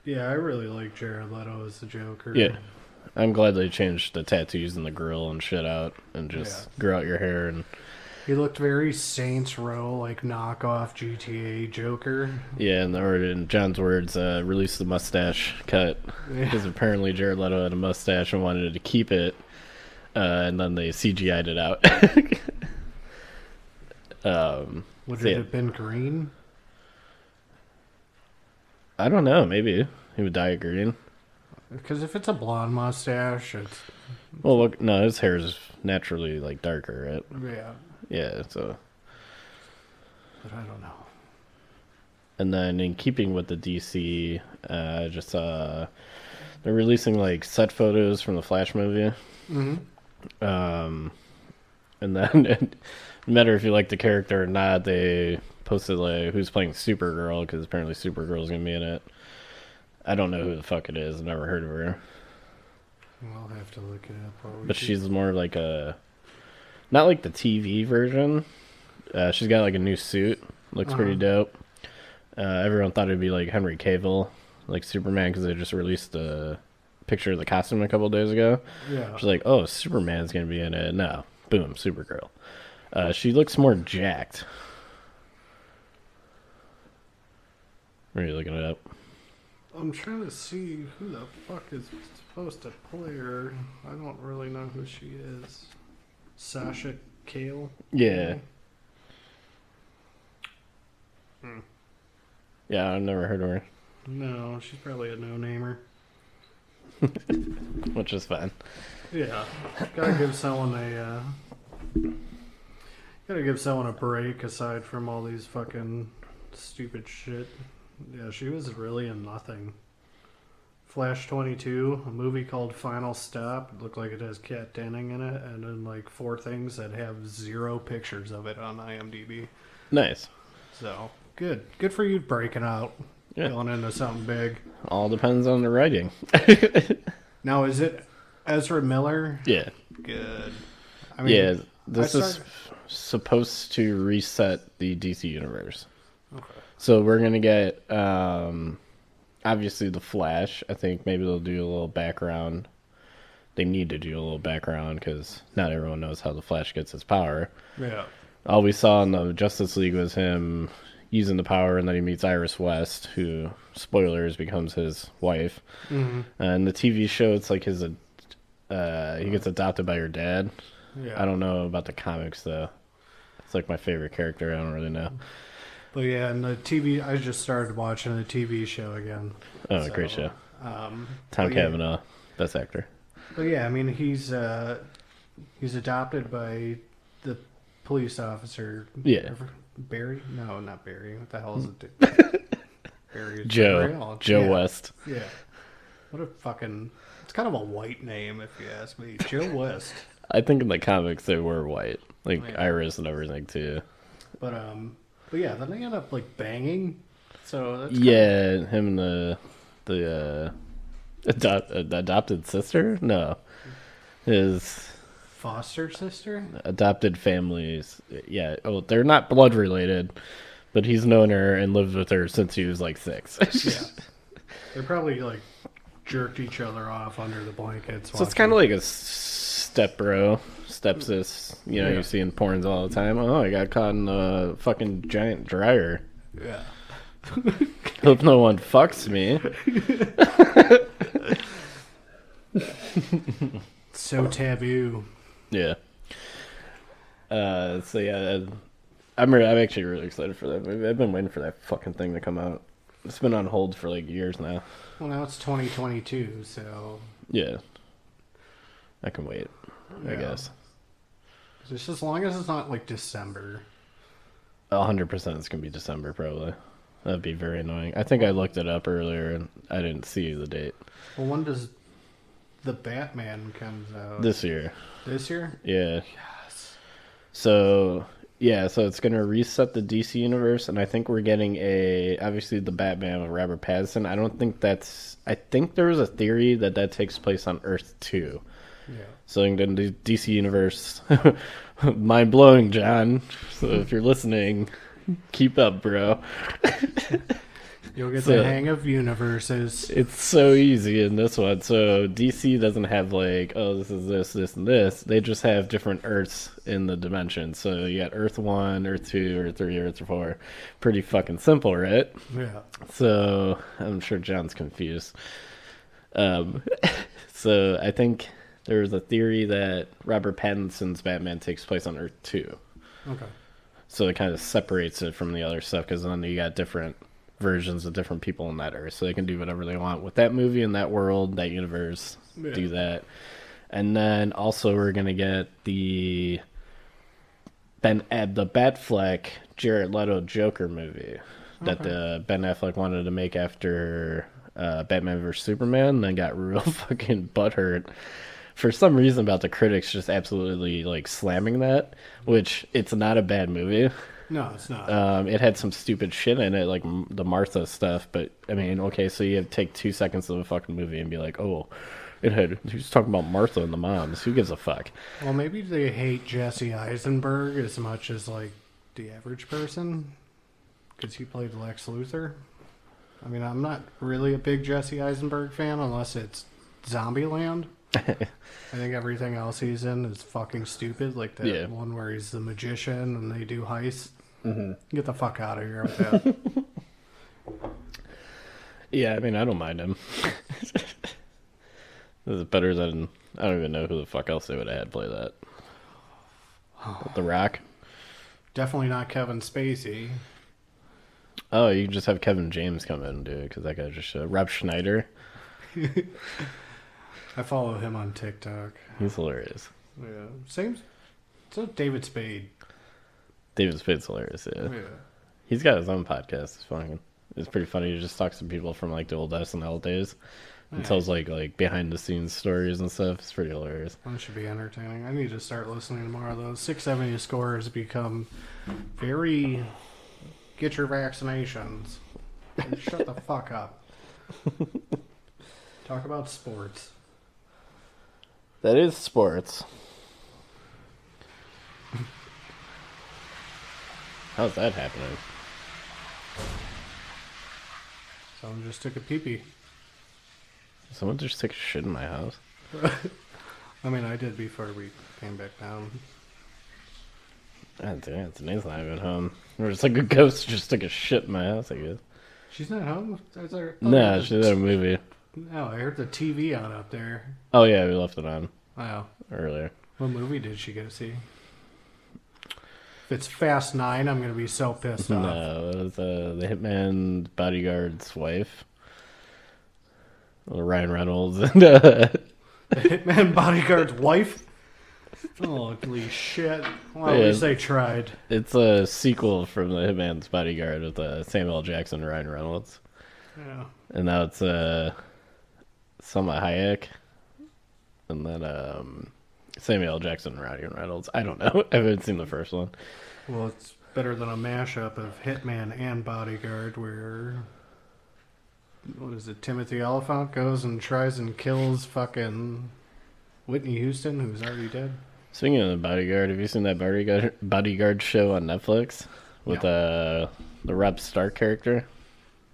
Yeah, I really like Jared Leto as the Joker. Yeah. I'm glad they changed the tattoos and the grill and shit out and just Yeah. grew out your hair and He looked very Saints Row, like knockoff GTA Joker. yeah, and or in John's words, uh, release the mustache cut Yeah. because apparently Jared Leto had a mustache and wanted to keep it, uh, and then they CGI'd it out. um, Would So, it yeah. have been green? I don't know. Maybe he would dye it green. Because if it's a blonde mustache, it's Well, look, no, his hair is naturally like darker, right? yeah. Yeah. So, But I don't know. and then in keeping with the DC, uh, just uh, they're releasing like set photos from the Flash movie. Mm-hmm. Um, and then, no matter if you like the character or not, they posted like who's playing Supergirl because apparently Supergirl's gonna be in it. I don't know who the fuck it is. I've never heard of her, I'll have to look it up. but she's more like a, not like the TV version. Uh, she's got like a new suit. Looks pretty Uh-huh. dope. Uh, everyone thought it'd be like Henry Cavill, like Superman, because they just released a picture of the costume a couple days ago. yeah. She's like, oh, Superman's gonna be in it. No, boom, Supergirl. Uh, she looks more jacked. Are you looking it up? I'm trying to see who the fuck is supposed to play her. I don't really know who she is. Sasha Calle. Yeah, yeah, I've never heard of her, No, she's probably a no-namer. which is fine. Yeah, gotta give someone a. Uh, gotta give someone a break aside from all these fucking stupid shit. Yeah, she was really in nothing. Flash 22, a movie called Final Stop. It looked like it has Kat Denning in it, and then like four things that have zero pictures of it on IMDb. Nice. So good, good for you breaking out, Yeah. going into something big. All depends on the writing. Now, is it Ezra Miller? yeah, Good. I mean, yeah. This I is supposed to reset the DC universe. Okay. So we're gonna get um, obviously the Flash. I think maybe they'll do a little background. They need to do a little background because not everyone knows how the Flash gets his power. Yeah. All we saw in the Justice League was him using the power, and then he meets Iris West, who spoilers becomes his wife. hmm And the TV show, it's like his, uh, he gets adopted by her dad. Yeah. I don't know about the comics though. It's like my favorite character. I don't really know. But yeah, and the TV. I just started watching the TV show again. Oh, So, great show. Um, Tom but yeah- Cavanagh, best actor. But yeah, I mean, he's uh, he's adopted by the police officer. Yeah. Barry? No, not Barry. What the hell is it? Barry is Joe. Joe yeah. West. Yeah. What a fucking. It's kind of a white name, if you ask me. Joe West. I think in the comics they were white, like Yeah. Iris and everything too. But um, but yeah, then they end up like banging. So Yeah, him and the the uh, adopt, adopted sister. No, his foster sister. adopted families. Yeah, oh, they're not blood related, but he's known her and lived with her since he was like six. Yeah. They're probably like jerked each other off under the blankets. So it's kind of like a step bro, step sis. You know, Yeah. you see in porns all the time. Oh, I got caught in a fucking giant dryer. yeah. Hope no one fucks me. so taboo. Yeah. Uh, so yeah, I'm re- I'm actually really excited for that movie. I've been waiting for that fucking thing to come out. It's been on hold for like years now. Well, now it's 2022, so Yeah. I can wait. I guess. Just as long as it's not like December. hundred percent, it's gonna be December probably. That'd be very annoying. I think I looked it up earlier and I didn't see the date. Well, when does the Batman comes out? This year. This year? Yeah. Yes. So yeah, so it's gonna reset the DC universe, and I think we're getting a obviously the Batman with Robert Pattinson. I don't think that's. I think there was a theory that that takes place on Earth too. Yeah. So in the DC universe, mind blowing, John. So if you're listening, keep up, bro. You'll get So- the hang of universes. It's so easy in this one. So DC doesn't have like, oh, this is this, this, and this. They just have different Earths in the dimension. So you got Earth one, Earth two, Earth three, Earth four. Pretty fucking simple, right? Yeah. So I'm sure John's confused. Um, so I think there's a theory that Robert Pattinson's Batman takes place on Earth two. Okay. So it kind of separates it from the other stuff because then you got different versions of different people in that Earth, so they can do whatever they want with that movie in that world, that universe. Yeah. Do that, and then also we're gonna get the Ben uh, the Batfleck Jared Leto Joker movie that Okay. the Ben Affleck wanted to make after uh, Batman vs Superman, and then got real fucking butthurt for some reason about the critics just absolutely like slamming that, which it's not a bad movie. No, it's not. Um, it had some stupid shit in it, like the Martha stuff. But I mean, okay, so you have to take two seconds of a fucking movie and be like, oh, it had. He's talking about Martha and the moms. Who gives a fuck? well, maybe they hate Jesse Eisenberg as much as like the average person, because he played Lex Luthor. I mean, I'm not really a big Jesse Eisenberg fan unless it's Zombieland. I think everything else he's in is fucking stupid, like that Yeah. one where he's the magician and they do heists. Mm-hmm. Get the fuck out of here with that. Yeah, I mean, I don't mind him. this is better than I don't even know who the fuck else they would have had play that. The Rock. Definitely not Kevin Spacey. Oh, you can just have Kevin James come in and do it because that guy just uh, Rob Schneider. I follow him on TikTok. He's hilarious. Yeah, same. So David Spade. David Spade's hilarious. Yeah. Yeah. He's got his own podcast. It's fucking. It's pretty funny. He just talks to people from like the old SNL days and tells like like behind the scenes stories and stuff. It's pretty hilarious. That should be entertaining. I need to start listening to more of those. 670 score has become very. Get your vaccinations. Shut the fuck up. Talk about sports. That is sports. How's that happening? Someone just took a pee pee. Someone just took a shit in my house. I mean, I did before we came back down. God damn, Danae's not even home. Or it's like a ghost just took a shit in my house, I guess. She's not home. I was there- Nah, oh, she's at a movie. No, I heard the TV on up there. Oh yeah, we left it on Wow. earlier. What movie did she go see? If it's Fast Nine, I'm gonna be so pissed off. No, it was uh, the Hitman bodyguard's wife. Well, Ryan Reynolds and uh, The Hitman Bodyguard's wife. Holy shit! Well, at Yeah. least they tried. it's a sequel from the Hitman's Bodyguard with uh, Samuel L. Jackson and Ryan Reynolds, Yeah. and now it's uh, Salma Hayek, and then um, Samuel L. Jackson and Ryan Reynolds. I don't know. I haven't seen the first one. Well, it's better than a mashup of Hitman and Bodyguard, where what is it? Timothy Olyphant goes and tries and kills fucking Whitney Houston, who's already dead. Speaking of the Bodyguard, have you seen that Bodyguard Bodyguard show on Netflix with uh, the Rob Stark character?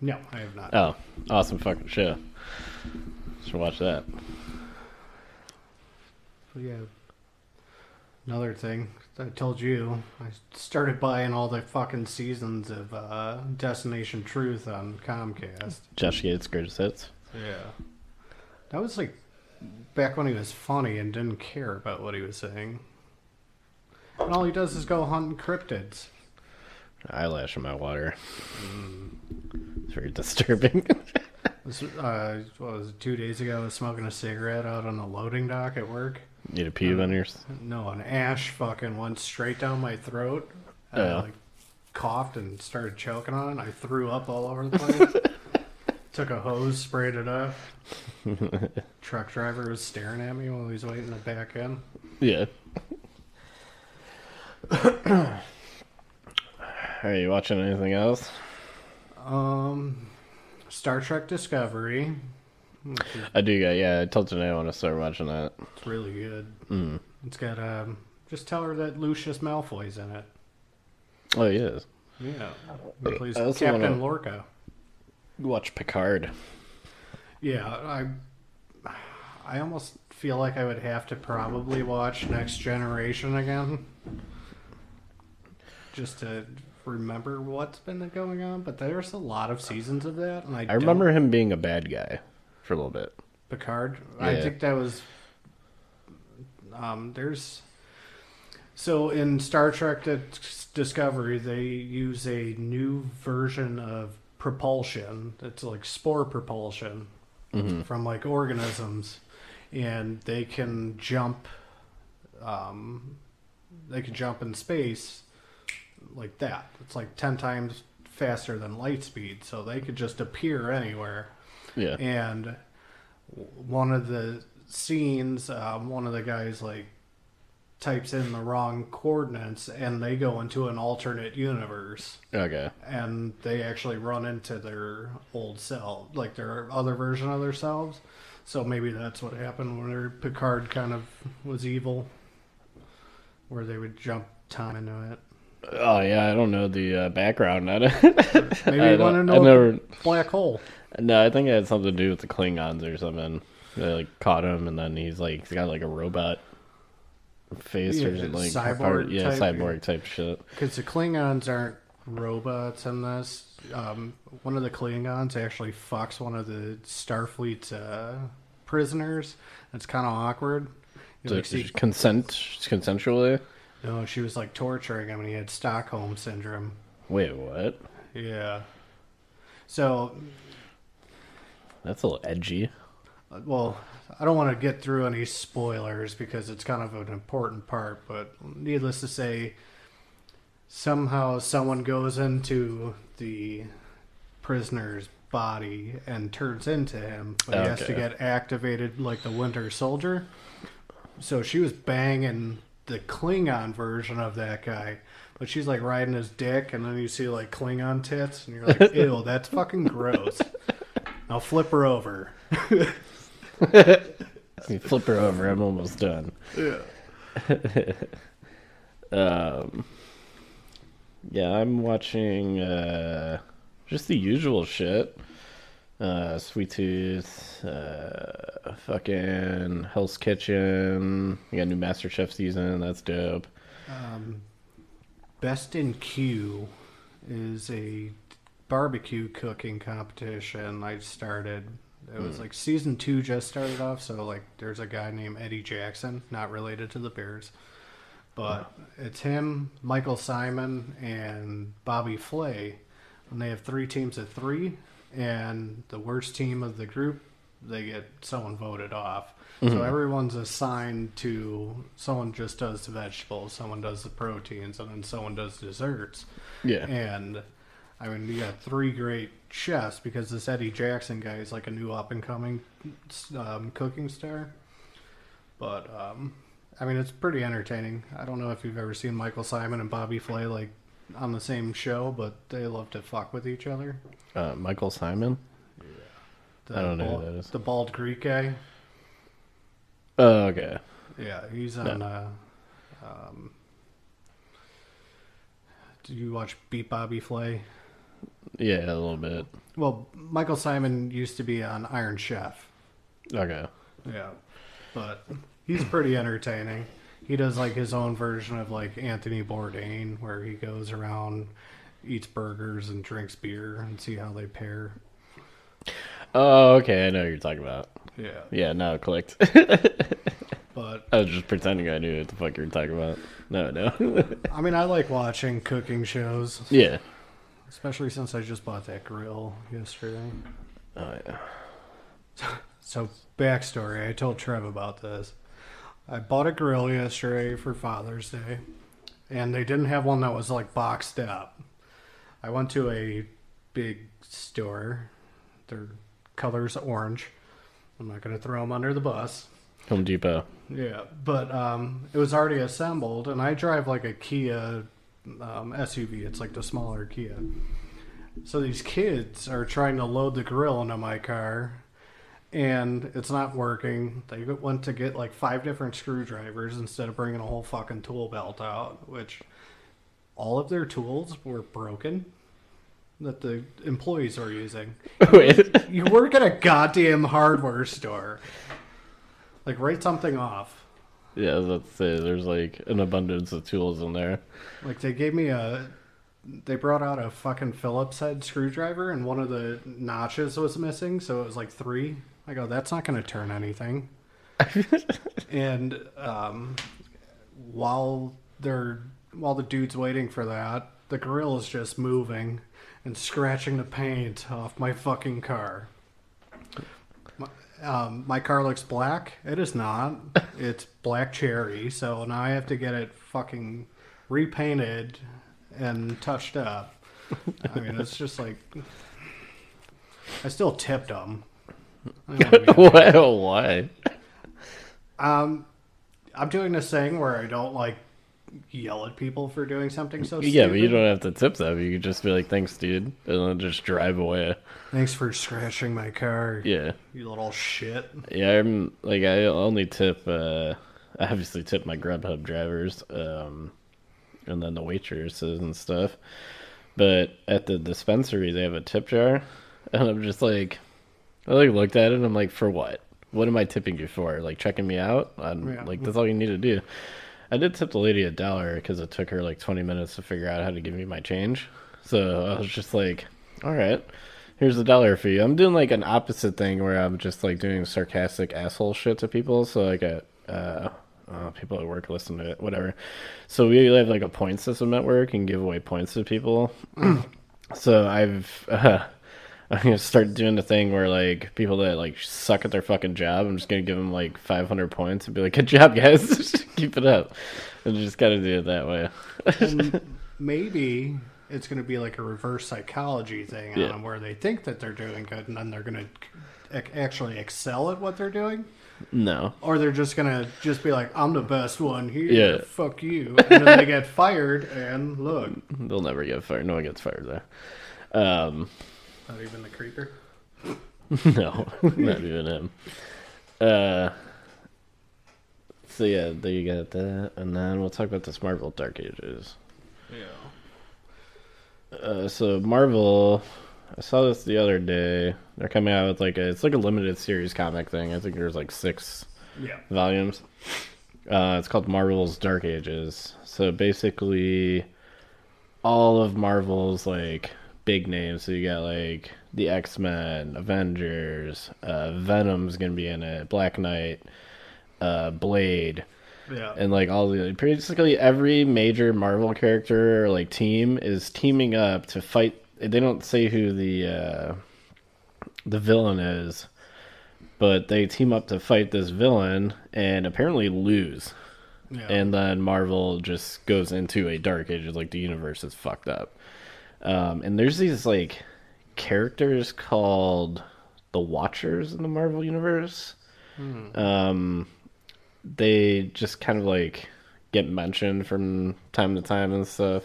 No, I have not. Oh, awesome fucking show. Should watch that. Yeah. Another thing, I told you, I started buying all the fucking seasons of uh, Destination Truth on Comcast. Josh Gates greatest hits. Yeah. That was like back when he was funny and didn't care about what he was saying. And all he does is go hunting cryptids. Eyelash in my water. It's very disturbing. This, uh, what was it, two days ago? I was smoking a cigarette out on the loading dock at work. Need a pee on yours? No, an ash fucking went straight down my throat. Yeah. I like coughed and started choking on it. I threw up all over the place. Took a hose, sprayed it up. Truck driver was staring at me while he was waiting to back in. Yeah. Are you watching anything else? Um, Star Trek Discovery. I do got yeah. I told Janae I want to start watching that. it's really good. Mm. It's got um. Just tell her that Lucius Malfoy's in it. Oh, he is. Yeah, he plays I also Captain Lorca. Watch Picard. Yeah, I I almost feel like I would have to probably watch Next Generation again. Just to remember what's been going on, but there's a lot of seasons of that and I, I remember him being a bad guy for a little bit. Picard. I think that was um there's so in Star Trek Dis- Discovery they use a new version of propulsion. It's like spore propulsion from like organisms and they can jump um they can jump in space like that. It's like 10 times faster than light speed, so they could just appear anywhere Yeah. and one of the scenes um, one of the guys like types in the wrong coordinates and they go into an alternate universe Okay. and they actually run into their old self like their other version of themselves so maybe that's what happened when their picard kind of was evil where they would jump time into it Oh yeah, I don't know the uh, background on it. maybe I you don't- want to I know never- black hole No, I think it had something to do with the Klingons or something. They like caught him, and then he's like he's got like a robot face or Yeah, something like cyborg part- yeah, type. cyborg type shit. Because the Klingons aren't robots in this. Um, one of the Klingons actually fucks one of the Starfleet uh, prisoners. It's kind of awkward. You like, see, consent consensually. No, she was like torturing him, and he had Stockholm syndrome. Wait, what? Yeah. So, That's a little edgy. uh, well, I don't want to get through any spoilers because it's kind of an important part, but needless to say, somehow someone goes into the prisoner's body and turns into him, but he has to get activated like the Winter Soldier. So she was banging the Klingon version of that guy, but she's like riding his dick, and then you see like Klingon tits, and you're like, ew, that's fucking gross. Now flip her over. You flip her over. I'm almost done. Yeah. Um, yeah, I'm watching uh, just the usual shit. Uh, Sweet Tooth, uh, fucking Hell's Kitchen. We got a new MasterChef season. That's dope. Um, Best in Q is a barbecue cooking competition I started. It was like season two just started off, so like there's a guy named Eddie Jackson, not related to the Bears, but it's him, Michael Symon, and Bobby Flay, and they have three teams of three, and the worst team of the group, they get someone voted off. So everyone's assigned to someone just does the vegetables, someone does the proteins, and then someone does desserts. Yeah. And I mean, you got three great chefs because this Eddie Jackson guy is like a new up and coming um, cooking star. But um, I mean, it's pretty entertaining. I don't know if you've ever seen Michael Symon and Bobby Flay like on the same show, but they love to fuck with each other. Uh, Michael Symon. The I don't know who bald, that is. The bald Greek guy. Oh, okay. Yeah, he's on. Uh, um, do you watch Beat Bobby Flay? Yeah, a little bit. Well, Michael Symon used to be on Iron Chef. Okay. Yeah, but he's pretty entertaining. He does like his own version of like Anthony Bourdain, where he goes around, eats burgers and drinks beer, and see how they pair. Oh, okay, I know what you're talking about. Yeah, Yeah, now it clicked. but I was just pretending I knew what the fuck you were talking about. No, no. I mean, I like watching cooking shows, yeah. especially since I just bought that grill yesterday. Oh, yeah. So, backstory I told Trev about this. I bought a grill yesterday for Father's Day, and they didn't have one that was like boxed up. I went to a big store, their color's orange. I'm not going to throw them under the bus. Home Depot. Yeah, but um, it was already assembled, and I drive like a Kia um, SUV. It's like the smaller Kia. So these kids are trying to load the grill into my car, and it's not working. They went to get like five different screwdrivers instead of bringing a whole fucking tool belt out, which all of their tools were broken that the employees are using. Wait. You work at a goddamn hardware store. Like, write something off. Yeah, I was about to say, there's like an abundance of tools in there. Like, they gave me a. They brought out a fucking Phillips head screwdriver, and one of the notches was missing, so it was like three. I go, that's not going to turn anything. and um, while they're while the dude's waiting for that, the grill is just moving and scratching the paint off my fucking car. My, um, my car looks black. It is not. It's black cherry. So now I have to get it fucking repainted and touched up. I mean, it's just like I still tipped them. I don't wanna be- Wow, why? um, I'm doing this thing where I don't like yell at people for doing something so stupid. Yeah, but you don't have to tip them. You could just be like, thanks, dude. And then just drive away. Thanks for scratching my car, Yeah. you little shit. Yeah, I'm like, I only tip, uh, I obviously tip my Grubhub drivers, um, and then the waitresses and stuff. But at the dispensary, they have a tip jar. And I'm just like, I like looked at it and I'm like, for what? What am I tipping you for? Like checking me out? I'm Yeah. like, that's all you need to do. I did tip the lady a dollar because it took her like 20 minutes to figure out how to give me my change. So I was just like, all right, here's a dollar for you. I'm doing like an opposite thing where I'm just like doing sarcastic asshole shit to people. So I got uh, uh, people at work listen to it, whatever. So we have like a point system at work and give away points to people. so I've. Uh, I'm gonna start doing the thing where like people that like suck at their fucking job, I'm just gonna give them like 500 points and be like, "Good job, guys, keep it up." And you just gotta do it that way. Maybe it's going to be like a reverse psychology thing Yeah. them where they think that they're doing good and then they're going to actually excel at what they're doing. no, Or they're just going to just be like, I'm the best one here. Yeah. Fuck you. And then they get fired and look, they'll never get fired. No one gets fired there. Um, not even the creeper. no, not even him. Uh, so yeah, there you got that, and then we'll talk about this Marvel Dark Ages. Yeah. Uh, so Marvel, I saw this the other day. They're coming out with like a it's like a limited series comic thing. I think there's like six Yeah. volumes. Uh, it's called Marvel's Dark Ages. So basically, all of Marvel's like big names. So you got like the X Men, Avengers, uh, Venom's gonna be in it, Black Knight, uh, Blade, Yeah. and like all the basically every major Marvel character or like team is teaming up to fight. They don't say who the uh, the villain is, but they team up to fight this villain and apparently lose. yeah. And then Marvel just goes into a dark age. Like the universe is fucked up. Um, and there's these like characters called the Watchers in the Marvel universe. Um, they just kind of like get mentioned from time to time and stuff.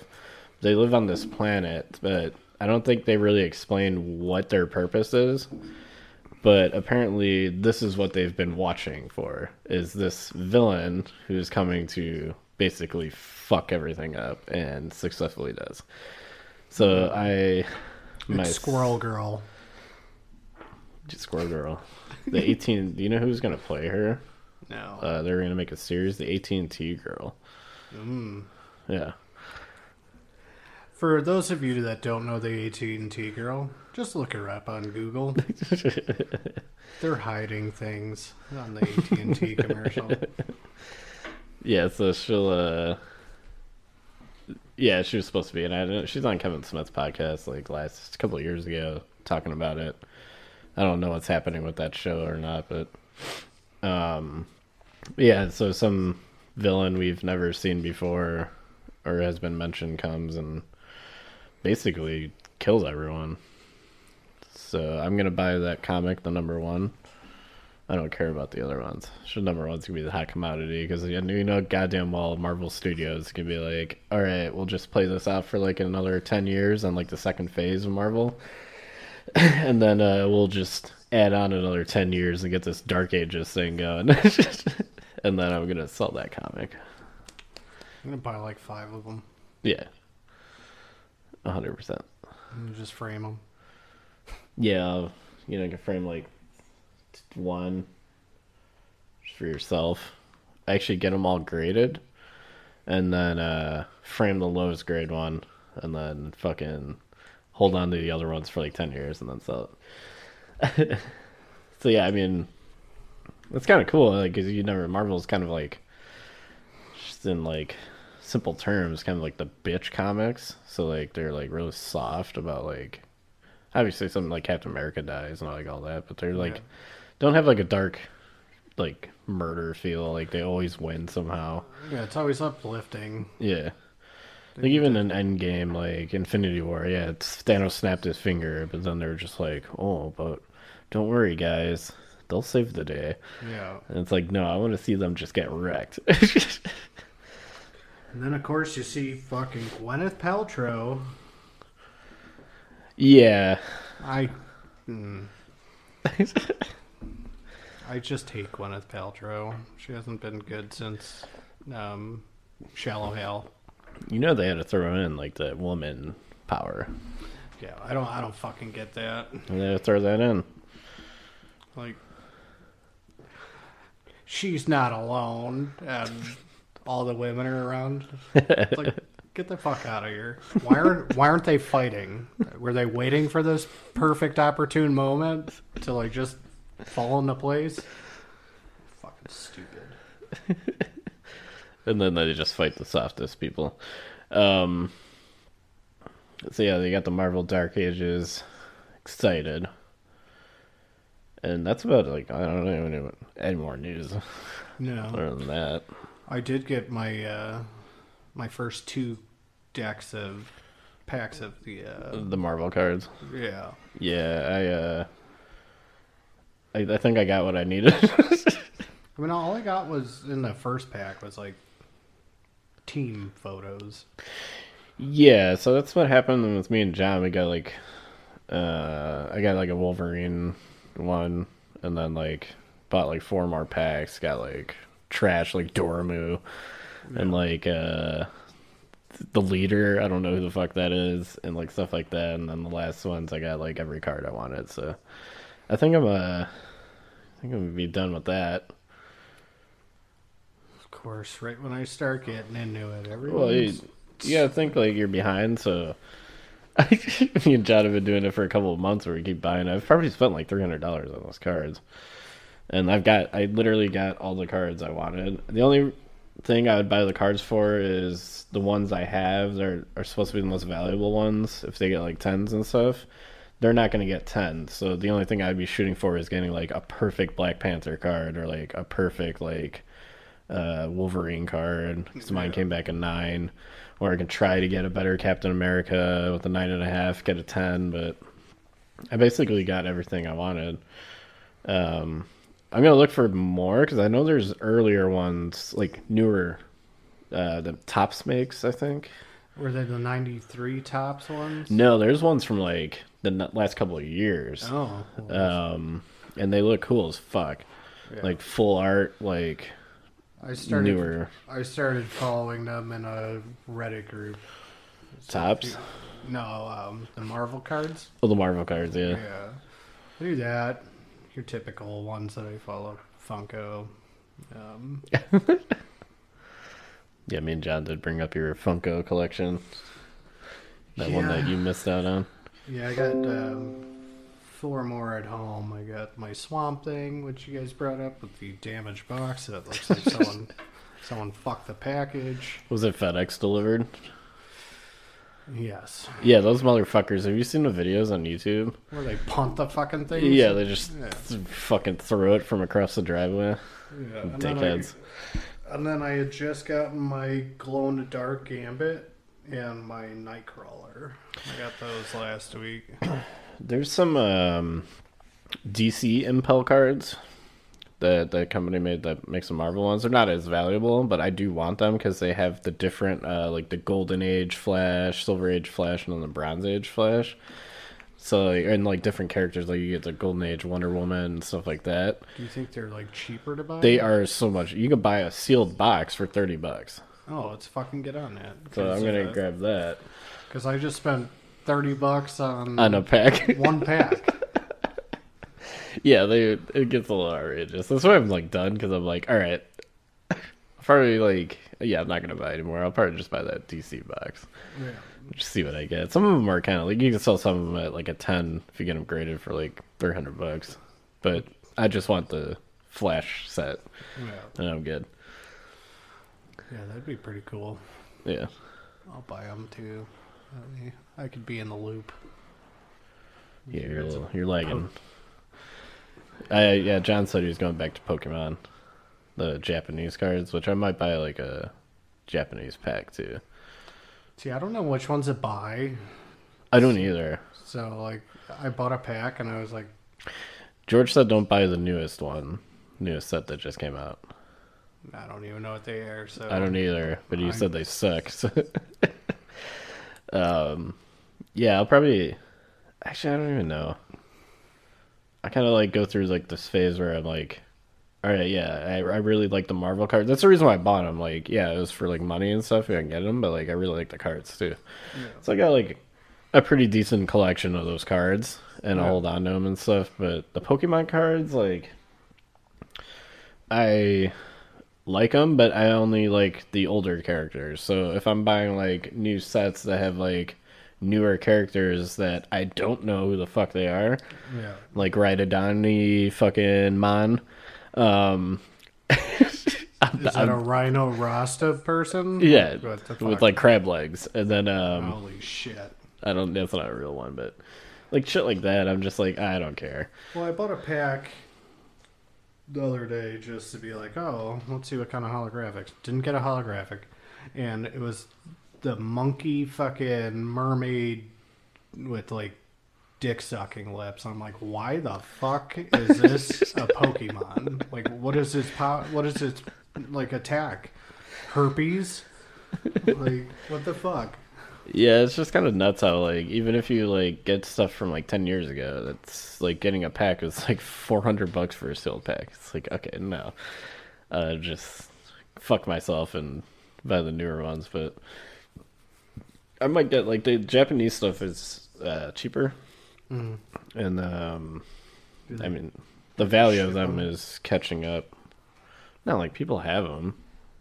They live on this planet, but I don't think they really explain what their purpose is. But apparently, this is what they've been watching for: is this villain who's coming to basically fuck everything up, and successfully does. So I, my Squirrel Girl. Squirrel Girl, the eighteen. do you know who's gonna play her? No. Uh, they're gonna make a series, the AT and T girl. Mm. Yeah, For those of you that don't know the AT and T girl, just look her up on Google. They're hiding things on the AT and T commercial. Yeah, so she'll. uh Yeah, she was supposed to be it. She's on Kevin Smith's podcast like last couple years ago, talking about it. I don't know what's happening with that show or not, but um, yeah. So some villain we've never seen before or has been mentioned comes and basically kills everyone. So I'm gonna buy that comic, the number one. I don't care about the other ones. So number one's gonna be the hot commodity because you know goddamn well Marvel Studios can be like, all right, we'll just play this out for like another ten years on like the second phase of Marvel, and then uh, we'll just add on another ten years and get this Dark Ages thing going, and then I'm gonna sell that comic. I'm gonna buy like five of them Yeah, hundred percent. just frame them. Yeah, you know, you can frame like one just for yourself. Actually, get them all graded, and then uh, frame the lowest grade one, and then fucking hold on to the other ones for like ten years, and then sell it. so yeah, I mean, it's kind of cool, like, cause you never Marvel's kind of like just in like simple terms, kind of like the bitch comics. So like they're like really soft about like obviously something like Captain America dies and like all that, but they're like Yeah. Don't have like a dark like murder feel. Like they always win somehow. Yeah, it's always uplifting. Yeah. Like even in Endgame, like Infinity War, yeah, it's Thanos snapped his finger, but then they're just like, oh, but don't worry, guys, they'll save the day. Yeah. And it's like, no, I want to see them just get wrecked. And then of course you see fucking Gwyneth Paltrow. yeah, I. Mm, I just hate Gwyneth Paltrow. She hasn't been good since um, Shallow Hal. you know they had to throw in like the woman power. Yeah, I don't. I don't fucking get that. And they had to throw that in. Like, she's not alone, and all the women are around. It's like, get the fuck out of here. Why aren't Why aren't they fighting? Were they waiting for this perfect opportune moment to like just fall into place? Fucking stupid. and then they just fight the softest people. Um, so yeah, they got the Marvel Dark Ages excited, and that's about like I don't know any, any more news No, other than that. I did get my uh, my first two decks of packs of the uh, The Marvel cards, yeah. yeah, I uh, I, I think I got what I needed. I mean, all I got was in the first pack was like team photos. Yeah, so that's what happened with me and John. We got like, uh, I got like a Wolverine one, and then like bought like four more packs. Got like trash like Dormu, and like uh, the leader. I don't know who the fuck that is, and like stuff like that. And then the last ones, I got like every card I wanted. So I think I'm uh, I think I'm gonna be done with that. Of course, right when I start getting into it, everyone. Well, you, you gotta think like you're behind, so me and John have been doing it for a couple of months where we keep buying. I've probably spent like three hundred dollars on those cards, and I've got I literally got all the cards I wanted. The only thing I would buy the cards for is the ones I have. They're are supposed to be the most valuable ones. If they get like tens and stuff, they're not going to get 10 So the only thing I'd be shooting for is getting like a perfect Black Panther card or like a perfect like uh, Wolverine card because mine Yeah. came back a nine, or I can try to get a better Captain America with a nine and a half, get a ten. But I basically got everything I wanted. Um, I'm gonna look for more because I know there's earlier ones like newer. Uh, the Topps makes, I think. Were they the '93 Topps ones? No, there's ones from like the last couple of years. Oh, Um, and they look cool as fuck. Yeah. Like full art, like I started. newer I started following them in a Reddit group. So Topps. you- No, um, the Marvel cards. Oh, the Marvel cards, yeah. Yeah, I do that. Your typical ones that I follow: Funko. Um, Yeah, me and John did bring up your Funko collection. That one that you missed out on. Yeah, I got um, four more at home. I got my Swamp Thing, which you guys brought up with the damaged box. That looks like someone someone fucked the package. Was it FedEx delivered? Yes, Yeah, those motherfuckers. Have you seen the videos on YouTube? where they punt the fucking thing. Yeah, they just Yeah. fucking throw it from across the driveway. Yeah, and then, I, Dickheads. And then I had just gotten my glow in the dark gambit and my Nightcrawler. I got those last week. There's some um, DC Impel cards that the company made that makes some Marvel ones. They're not as valuable, but I do want them because they have the different, uh, like the Golden Age Flash, Silver Age Flash, and then the Bronze Age Flash. So, like, and like different characters, like you get the Golden Age Wonder Woman and stuff like that. Do you think they're like cheaper to buy? They are so much. You can buy a sealed box for thirty bucks. Oh, let's fucking get on that. So I'm gonna grab that because I just spent thirty bucks on on a pack. one pack. yeah, they it gets a little outrageous. That's why I'm like done because I'm like, all right, probably like, yeah, I'm not gonna buy anymore. I'll probably just buy that DC box. Yeah. Just see what I get. Some of them are kind of like you can sell some of them at like a ten if you get them graded for like three hundred bucks. But I just want the Flash set, Yeah. and I'm good. Yeah, that'd be pretty cool. Yeah, I'll buy them too. I, mean, I could be in the loop. yeah, you're little, you're lagging. Oh. I yeah, John said he was going back to Pokemon, the Japanese cards, which I might buy like a Japanese pack too. See, I don't know which ones to buy. I don't either. So, like, I bought a pack and I was like, George said don't buy the newest one, newest set that just came out. I don't even know what they are. So I don't either, but you I'm- said they suck. So. um, yeah, I'll probably. Actually, I don't even know. I kind of like go through like this phase where I'm like, all right, yeah, I, I really like the Marvel cards. That's the reason why I bought them. Like, yeah, it was for like money and stuff. I can get them, but like, I really like the cards too. So I got like a pretty decent collection of those cards, and I Yeah. hold on to them and stuff. But the Pokemon cards, like, I like them, but I only like the older characters. So if I'm buying like new sets that have like newer characters that I don't know who the fuck they are, Yeah. like Raidadani, fucking Mon, um, Is that a Rhino Rasta person? yeah, with like crab legs, and then um, Holy shit. I don't. That's not a real one, but like shit like that. I'm just like I don't care. Well, I bought a pack the other day just to be like, oh, let's see what kind of holographics. Didn't get a holographic, and it was the monkey fucking mermaid with like dick sucking lips. I'm like, why the fuck is this a Pokemon? Like, what is its pow- What is its like attack? Herpes? like, what the fuck? Yeah, it's just kind of nuts how like even if you like get stuff from like ten years ago, that's like getting a pack is like four hundred bucks for a sealed pack. It's like okay, no, uh, just fuck myself and buy the newer ones. But I might get like the Japanese stuff is uh, cheaper, Mm. and um, I mean the value of them them 'em? is catching up. Not like people have them.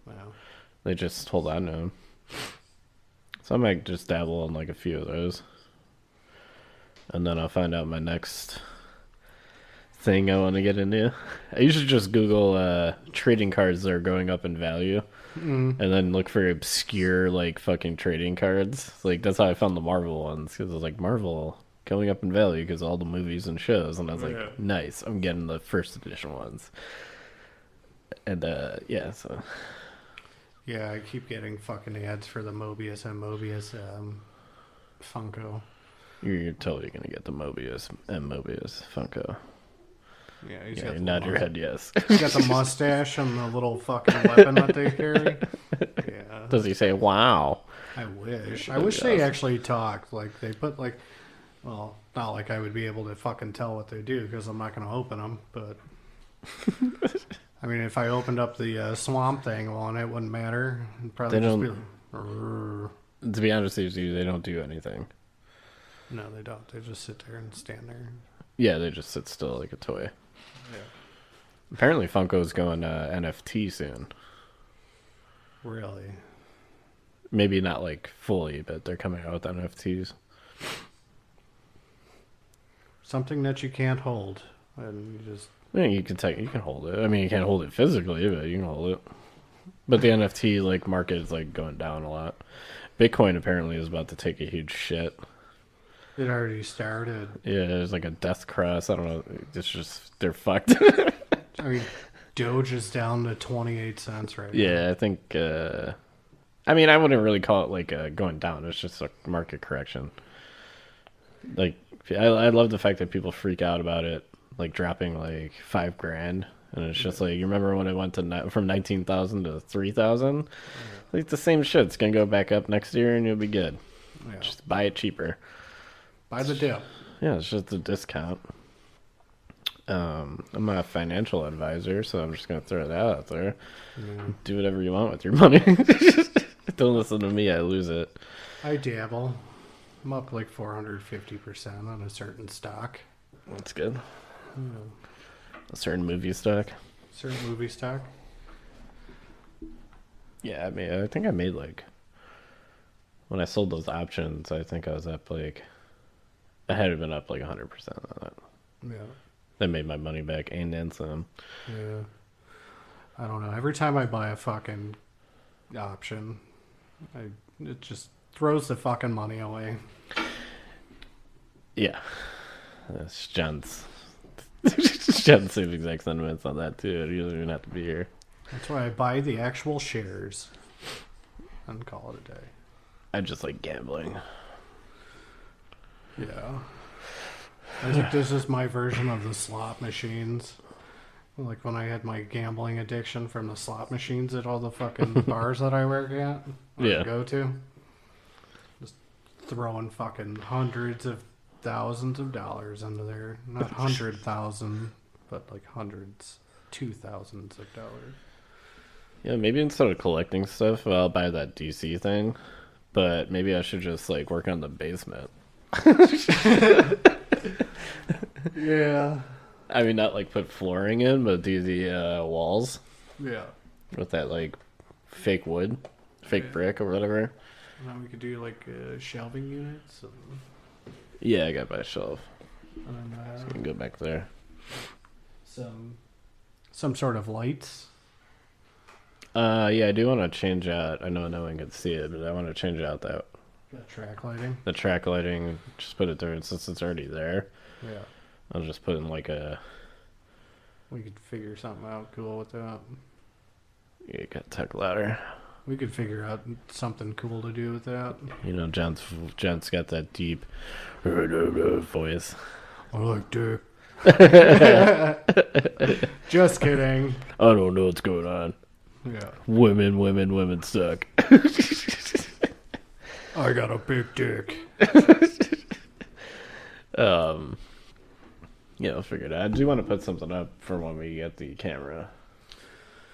Wow. They just hold on to them. So I might just dabble in like a few of those. And then I'll find out my next thing I want to get into. I usually just Google uh, trading cards that are going up in value Mm. and then look for obscure, like, fucking trading cards. Like, that's how I found the Marvel ones because I was like, Marvel going up in value because all the movies and shows. And I was like, Yeah. nice, I'm getting the first edition ones. And, uh, yeah, so. Yeah, I keep getting fucking ads for the Mobius and Mobius um, Funko. You're, you're totally gonna get the Mobius and Mobius Funko. Yeah, he's Yeah, got you the nod your head yes. He's got the mustache and the little fucking weapon that they carry. Yeah, Does he say "Wow"? I wish. I That'd wish be they awesome. actually talked. Like they put like, well, not like I would be able to fucking tell what they do because I'm not going to open them. But I mean, if I opened up the uh, swamp thing one, it wouldn't matter. It'd probably They just don't- be like, To be honest with you, they don't do anything. no, they don't. They just sit there and stand there. Yeah, they just sit still like a toy. Yeah. Apparently, Funko's going uh, NFT soon. Really. maybe not like fully, but they're coming out with NFTs. Something that you can't hold, and you just yeah, you can take, you can hold it. I mean, you can't hold it physically, but you can hold it. But the NFT like market is like going down a lot. Bitcoin apparently is about to take a huge shit. it already started. Yeah, there's like a death cross. I don't know. It's just they're fucked. I mean, Doge is down to twenty eight cents right now. yeah, I think. uh I mean, I wouldn't really call it like uh, going down. It's just a market correction. Like, I, I love the fact that people freak out about it, like dropping like five grand, and it's just like you remember when it went to ni- from nineteen thousand to three thousand. Like the same shit. It's gonna go back up next year, and you'll be good. Yeah. Just buy it cheaper. Buy the dip. Yeah, it's just a discount. Um, I'm not a financial advisor, so I'm just gonna throw that out there. Do whatever you want with your money. Don't listen to me; I lose it. I dabble. I'm up like four hundred fifty percent on a certain stock. That's good. Yeah. A certain movie stock. Certain movie stock. Yeah, I mean, I think I made like when I sold those options. I think I was up like I had been up like 100 percent on it. Yeah. They made my money back and then some. Yeah. I don't know. Every time I buy a fucking option, I it just throws the fucking money away. Yeah, that's John's. John's same exact sentiments on that too. He doesn't even have to be here. That's why I buy the actual shares and call it a day. I just like gambling. Yeah. I think this is my version of the slot machines. Like when I had my gambling addiction from the slot machines at all the fucking bars that I work at. Yeah. Go to. Throwing fucking hundreds of thousands of dollars under there. Not hundred thousand, but like hundreds, two thousands of dollars. Yeah, maybe instead of collecting stuff, I'll buy that DC thing. But maybe I should just like work on the basement. Yeah. I mean, not like put flooring in, but do the uh, walls Yeah. with that like fake wood, fake Yeah. brick or whatever. Now we could do like uh, shelving units and, Yeah, I got my shelf. and uh, I can go back there. some some sort of lights. Uh, yeah, I do want to change out. I know no one can see it, but I want to change out that Got track lighting. the track lighting. Just put it there, and since it's already there, Yeah. I'll just put in like a We could figure something out cool with that. you got tech ladder. We could figure out something cool to do with that. You know, John's John's got that deep voice. I like dick. Just kidding. I don't know what's going on. Yeah. Women, women, women suck. I got a big dick. Um, yeah, I'll figure it out. I do want to put something up for when we get the camera,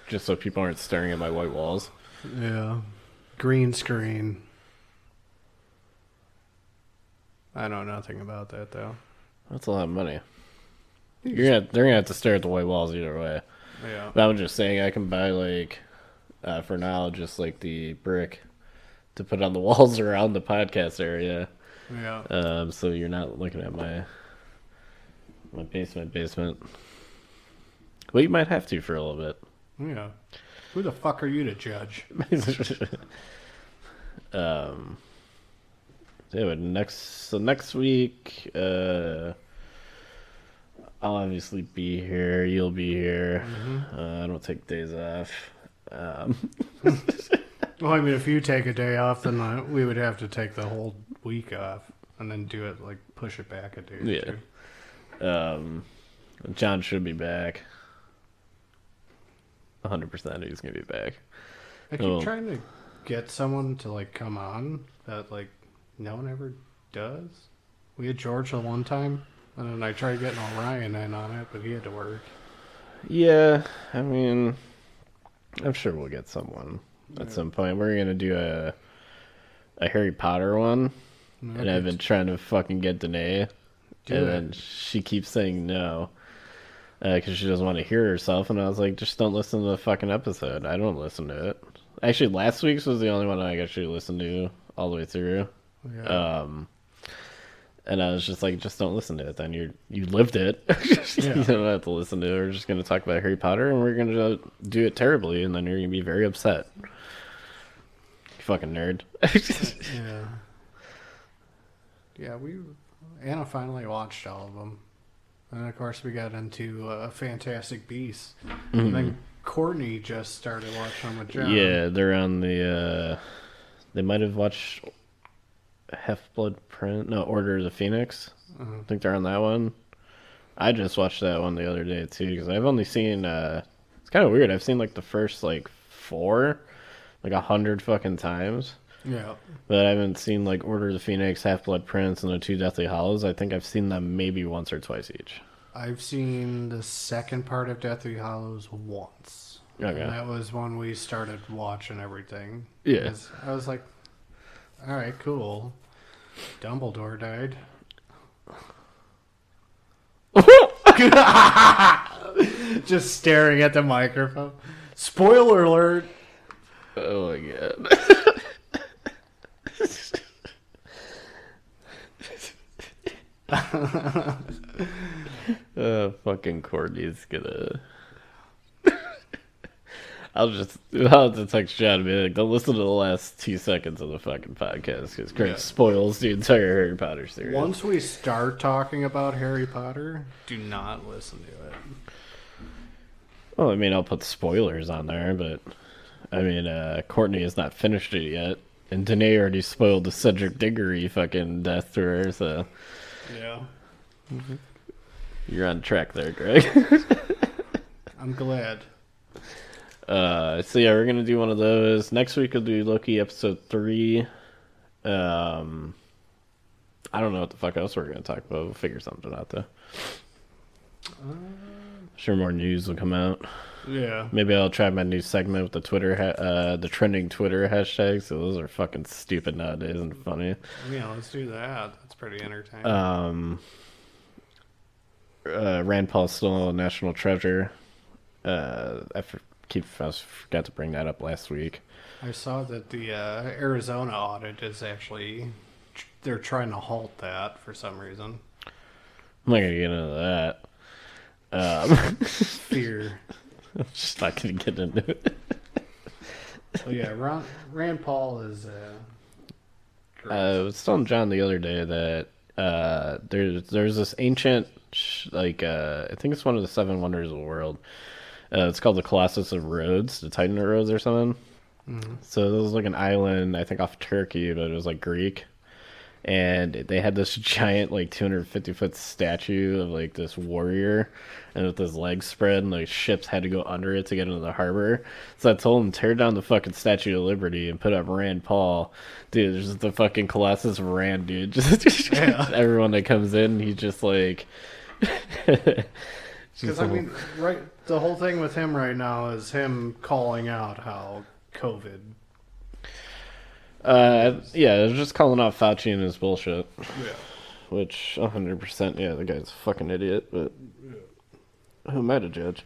just so people aren't staring at my white walls. Yeah. Green screen. I know nothing about that though. That's a lot of money. You're gonna, they're gonna have to stare at the white walls either way. Yeah. But I'm just saying, I can buy like, uh, for now, just like the brick to put on the walls around the podcast area. Yeah. Um, so you're not looking at my my basement basement. Well, you might have to for a little bit. Yeah. Who the fuck are you to judge? um. Yeah, but next so next week, uh, I'll obviously be here. You'll be here. Uh, I don't take days off. Um, Well, I mean, if you take a day off, then uh, we would have to take the whole week off and then do it like push it back a day. or Yeah. two. um, John should be back. 100% he's gonna be back. I keep trying to get someone to like come on that like no one ever does. We had George the one time, and then I tried getting Orion in on it, but he had to work. Yeah, I mean, I'm sure we'll get someone at some point. We're gonna do a a Harry Potter one, and I've been trying to fucking get Danae, and it. then she keeps saying no because she doesn't want to hear herself. And I was like, just don't listen to the fucking episode. I don't listen to it. Actually, last week's was the only one I actually listened to all the way through. Yeah. Um, and I was just like, just don't listen to it. Then you you lived it. Yeah. you don't have to listen to it. We're just gonna talk about Harry Potter, and we're gonna do it terribly, and then you're gonna be very upset. You fucking nerd. yeah. Yeah, we Anna finally watched all of them, and of course we got into uh, Fantastic Beasts. And then Courtney just started watching them with John. yeah, they're on the. uh They might have watched Half Blood Prince. No, Order of the Phoenix. I think they're on that one. I just watched that one the other day too because I've only seen. uh It's kind of weird. I've seen like the first like four, like a hundred fucking times. Yeah. But I haven't seen like Order of the Phoenix, Half Blood Prince, and the two Deathly Hallows. I think I've seen them maybe once or twice each. I've seen the second part of Deathly Hallows once. Okay. And that was when we started watching everything. Yeah. I was like, all right, cool. Dumbledore died. Just staring at the microphone. Spoiler alert. Oh my god. uh, fucking Courtney's gonna. I'll just I'll just to text John and be like, don't listen to the last two seconds of the fucking podcast because Craig Yeah. spoils the entire Harry Potter series. Once we start talking about Harry Potter, do not listen to it. Well, I mean, I'll put spoilers on there, but I mean, uh, Courtney has not finished it yet, and Danae already spoiled the Cedric Diggory fucking death to her, so Yeah. you're on track there, Greg. I'm glad. uh, so yeah, we're gonna do one of those next week. We'll do Loki episode three. Um, I don't know what the fuck else we're gonna talk about. We'll figure something out though. Sure, more news will come out. Yeah. Maybe I'll try my new segment with the Twitter, ha- uh, the trending Twitter hashtags. So those are fucking stupid nowadays and funny. Yeah, let's do that. That's pretty entertaining. Um, uh, Rand Paul's still a national treasure. Uh, I for- keep I forgot to bring that up last week. I saw that the uh, Arizona audit is actually they're trying to halt that for some reason. I'm not gonna get into that. Um, Fear. I'm just not gonna get into it. So yeah, Ron, Rand Paul is. Uh, great. Uh, I was telling John the other day that uh, there's there's this ancient like uh, I think it's one of the seven wonders of the world. Uh, it's called the Colossus of Rhodes, the Titan of Rhodes, or something. So this was like an island, I think off Turkey, but it was like Greek. And they had this giant, like 250 foot statue of like this warrior, and with his legs spread, and like ships had to go under it to get into the harbor. So I told him tear down the fucking Statue of Liberty and put up Rand Paul. Dude, there's the fucking Colossus of Rand, dude. Just Yeah. everyone that comes in, he's just like. Because I mean, right, the whole thing with him right now is him calling out how COVID. Uh, yeah, just calling out Fauci and his bullshit. Yeah. Which, 100%, yeah, the guy's a fucking idiot, but who am I to judge?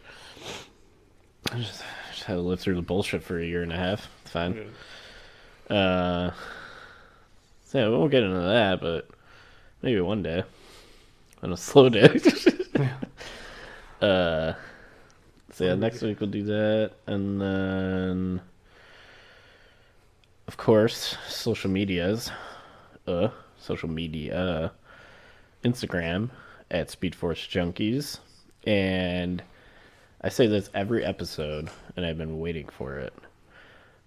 I just, just had to live through the bullshit for a year and a half. It's fine. Uh, so yeah, we won't get into that, but maybe one day. On a slow day. uh, so yeah, next week we'll do that, and then, of course, social medias. Uh, social media. Instagram at Speedforce Junkies, and I say this every episode, and I've been waiting for it.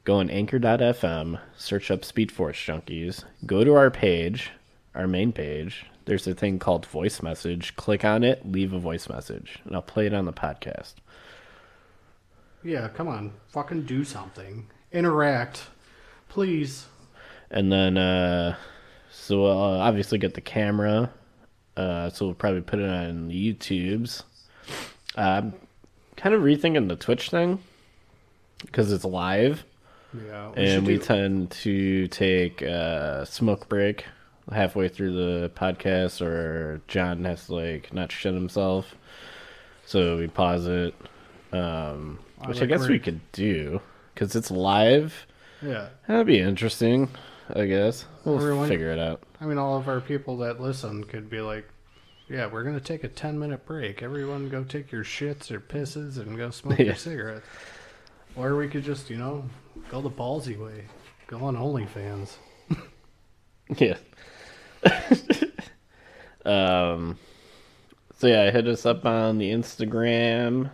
Go on anchor.fm, search up Speedforce Junkies, go to our page, our main page. There's a thing called voice message. Click on it, leave a voice message, and I'll play it on the podcast. Yeah, come on, fucking do something. Interact, please. And then, uh, so we'll uh, obviously get the camera. Uh, so we'll probably put it on YouTubes. Uh, I'm kind of rethinking the Twitch thing because it's live. Yeah, and we do- tend to take a smoke break halfway through the podcast, or John has to like not shit himself, so we pause it. Um, which I like guess where- we could do because it's live. Yeah. That'd be interesting, I guess. We'll Everyone- figure it out. I mean, all of our people that listen could be like, yeah, we're going to take a 10 minute break. Everyone go take your shits or pisses and go smoke Yeah. your cigarettes. Or we could just, you know, go the ballsy way. Go on OnlyFans. Yeah. um. So yeah, hit us up on the Instagram.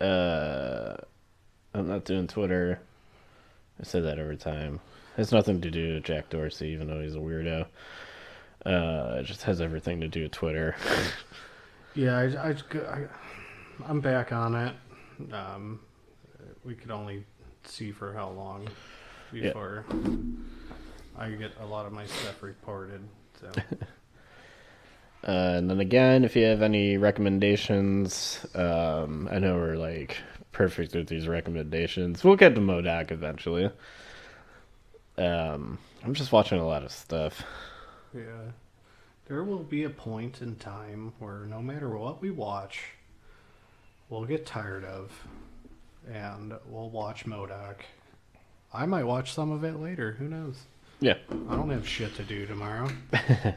Uh, I'm not doing Twitter. I say that every time. Has nothing to do with Jack Dorsey, even though he's a weirdo. Uh, it just has everything to do with Twitter. Yeah, I, I, I, I'm back on it. Um, we could only see for how long before I get a lot of my stuff reported. So. Uh, and then again, if you have any recommendations, um, I know we're like perfect with these recommendations. We'll get to MODOK eventually. Um, I'm just watching a lot of stuff. Yeah. There will be a point in time where no matter what we watch, we'll get tired of and we'll watch MODOK. I might watch some of it later. Who knows? Yeah. I don't have shit to do tomorrow. oh,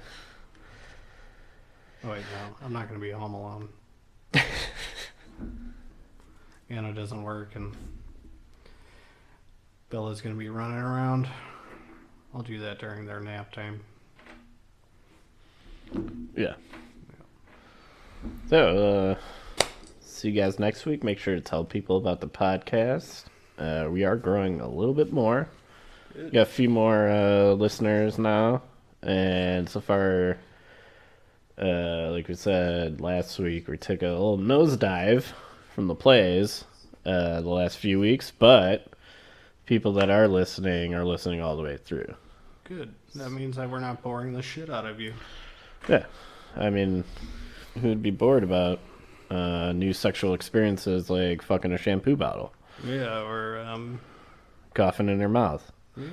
wait, no. I'm not going to be home alone. Anna doesn't work and Bella's going to be running around. I'll do that during their nap time. Yeah. So, uh, see you guys next week. Make sure to tell people about the podcast. Uh, we are growing a little bit more. We got a few more uh, listeners now, and so far, uh, like we said last week, we took a little nosedive from the plays uh, the last few weeks, but people that are listening are listening all the way through. Good. That means that we're not boring the shit out of you. Yeah, I mean, who'd be bored about uh, new sexual experiences like fucking a shampoo bottle, Yeah, or um, coughing in her mouth, yeah.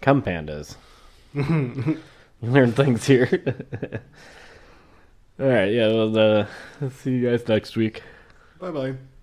cum pandas? you learn things here. All right, yeah. Well, uh, see you guys next week. Bye bye.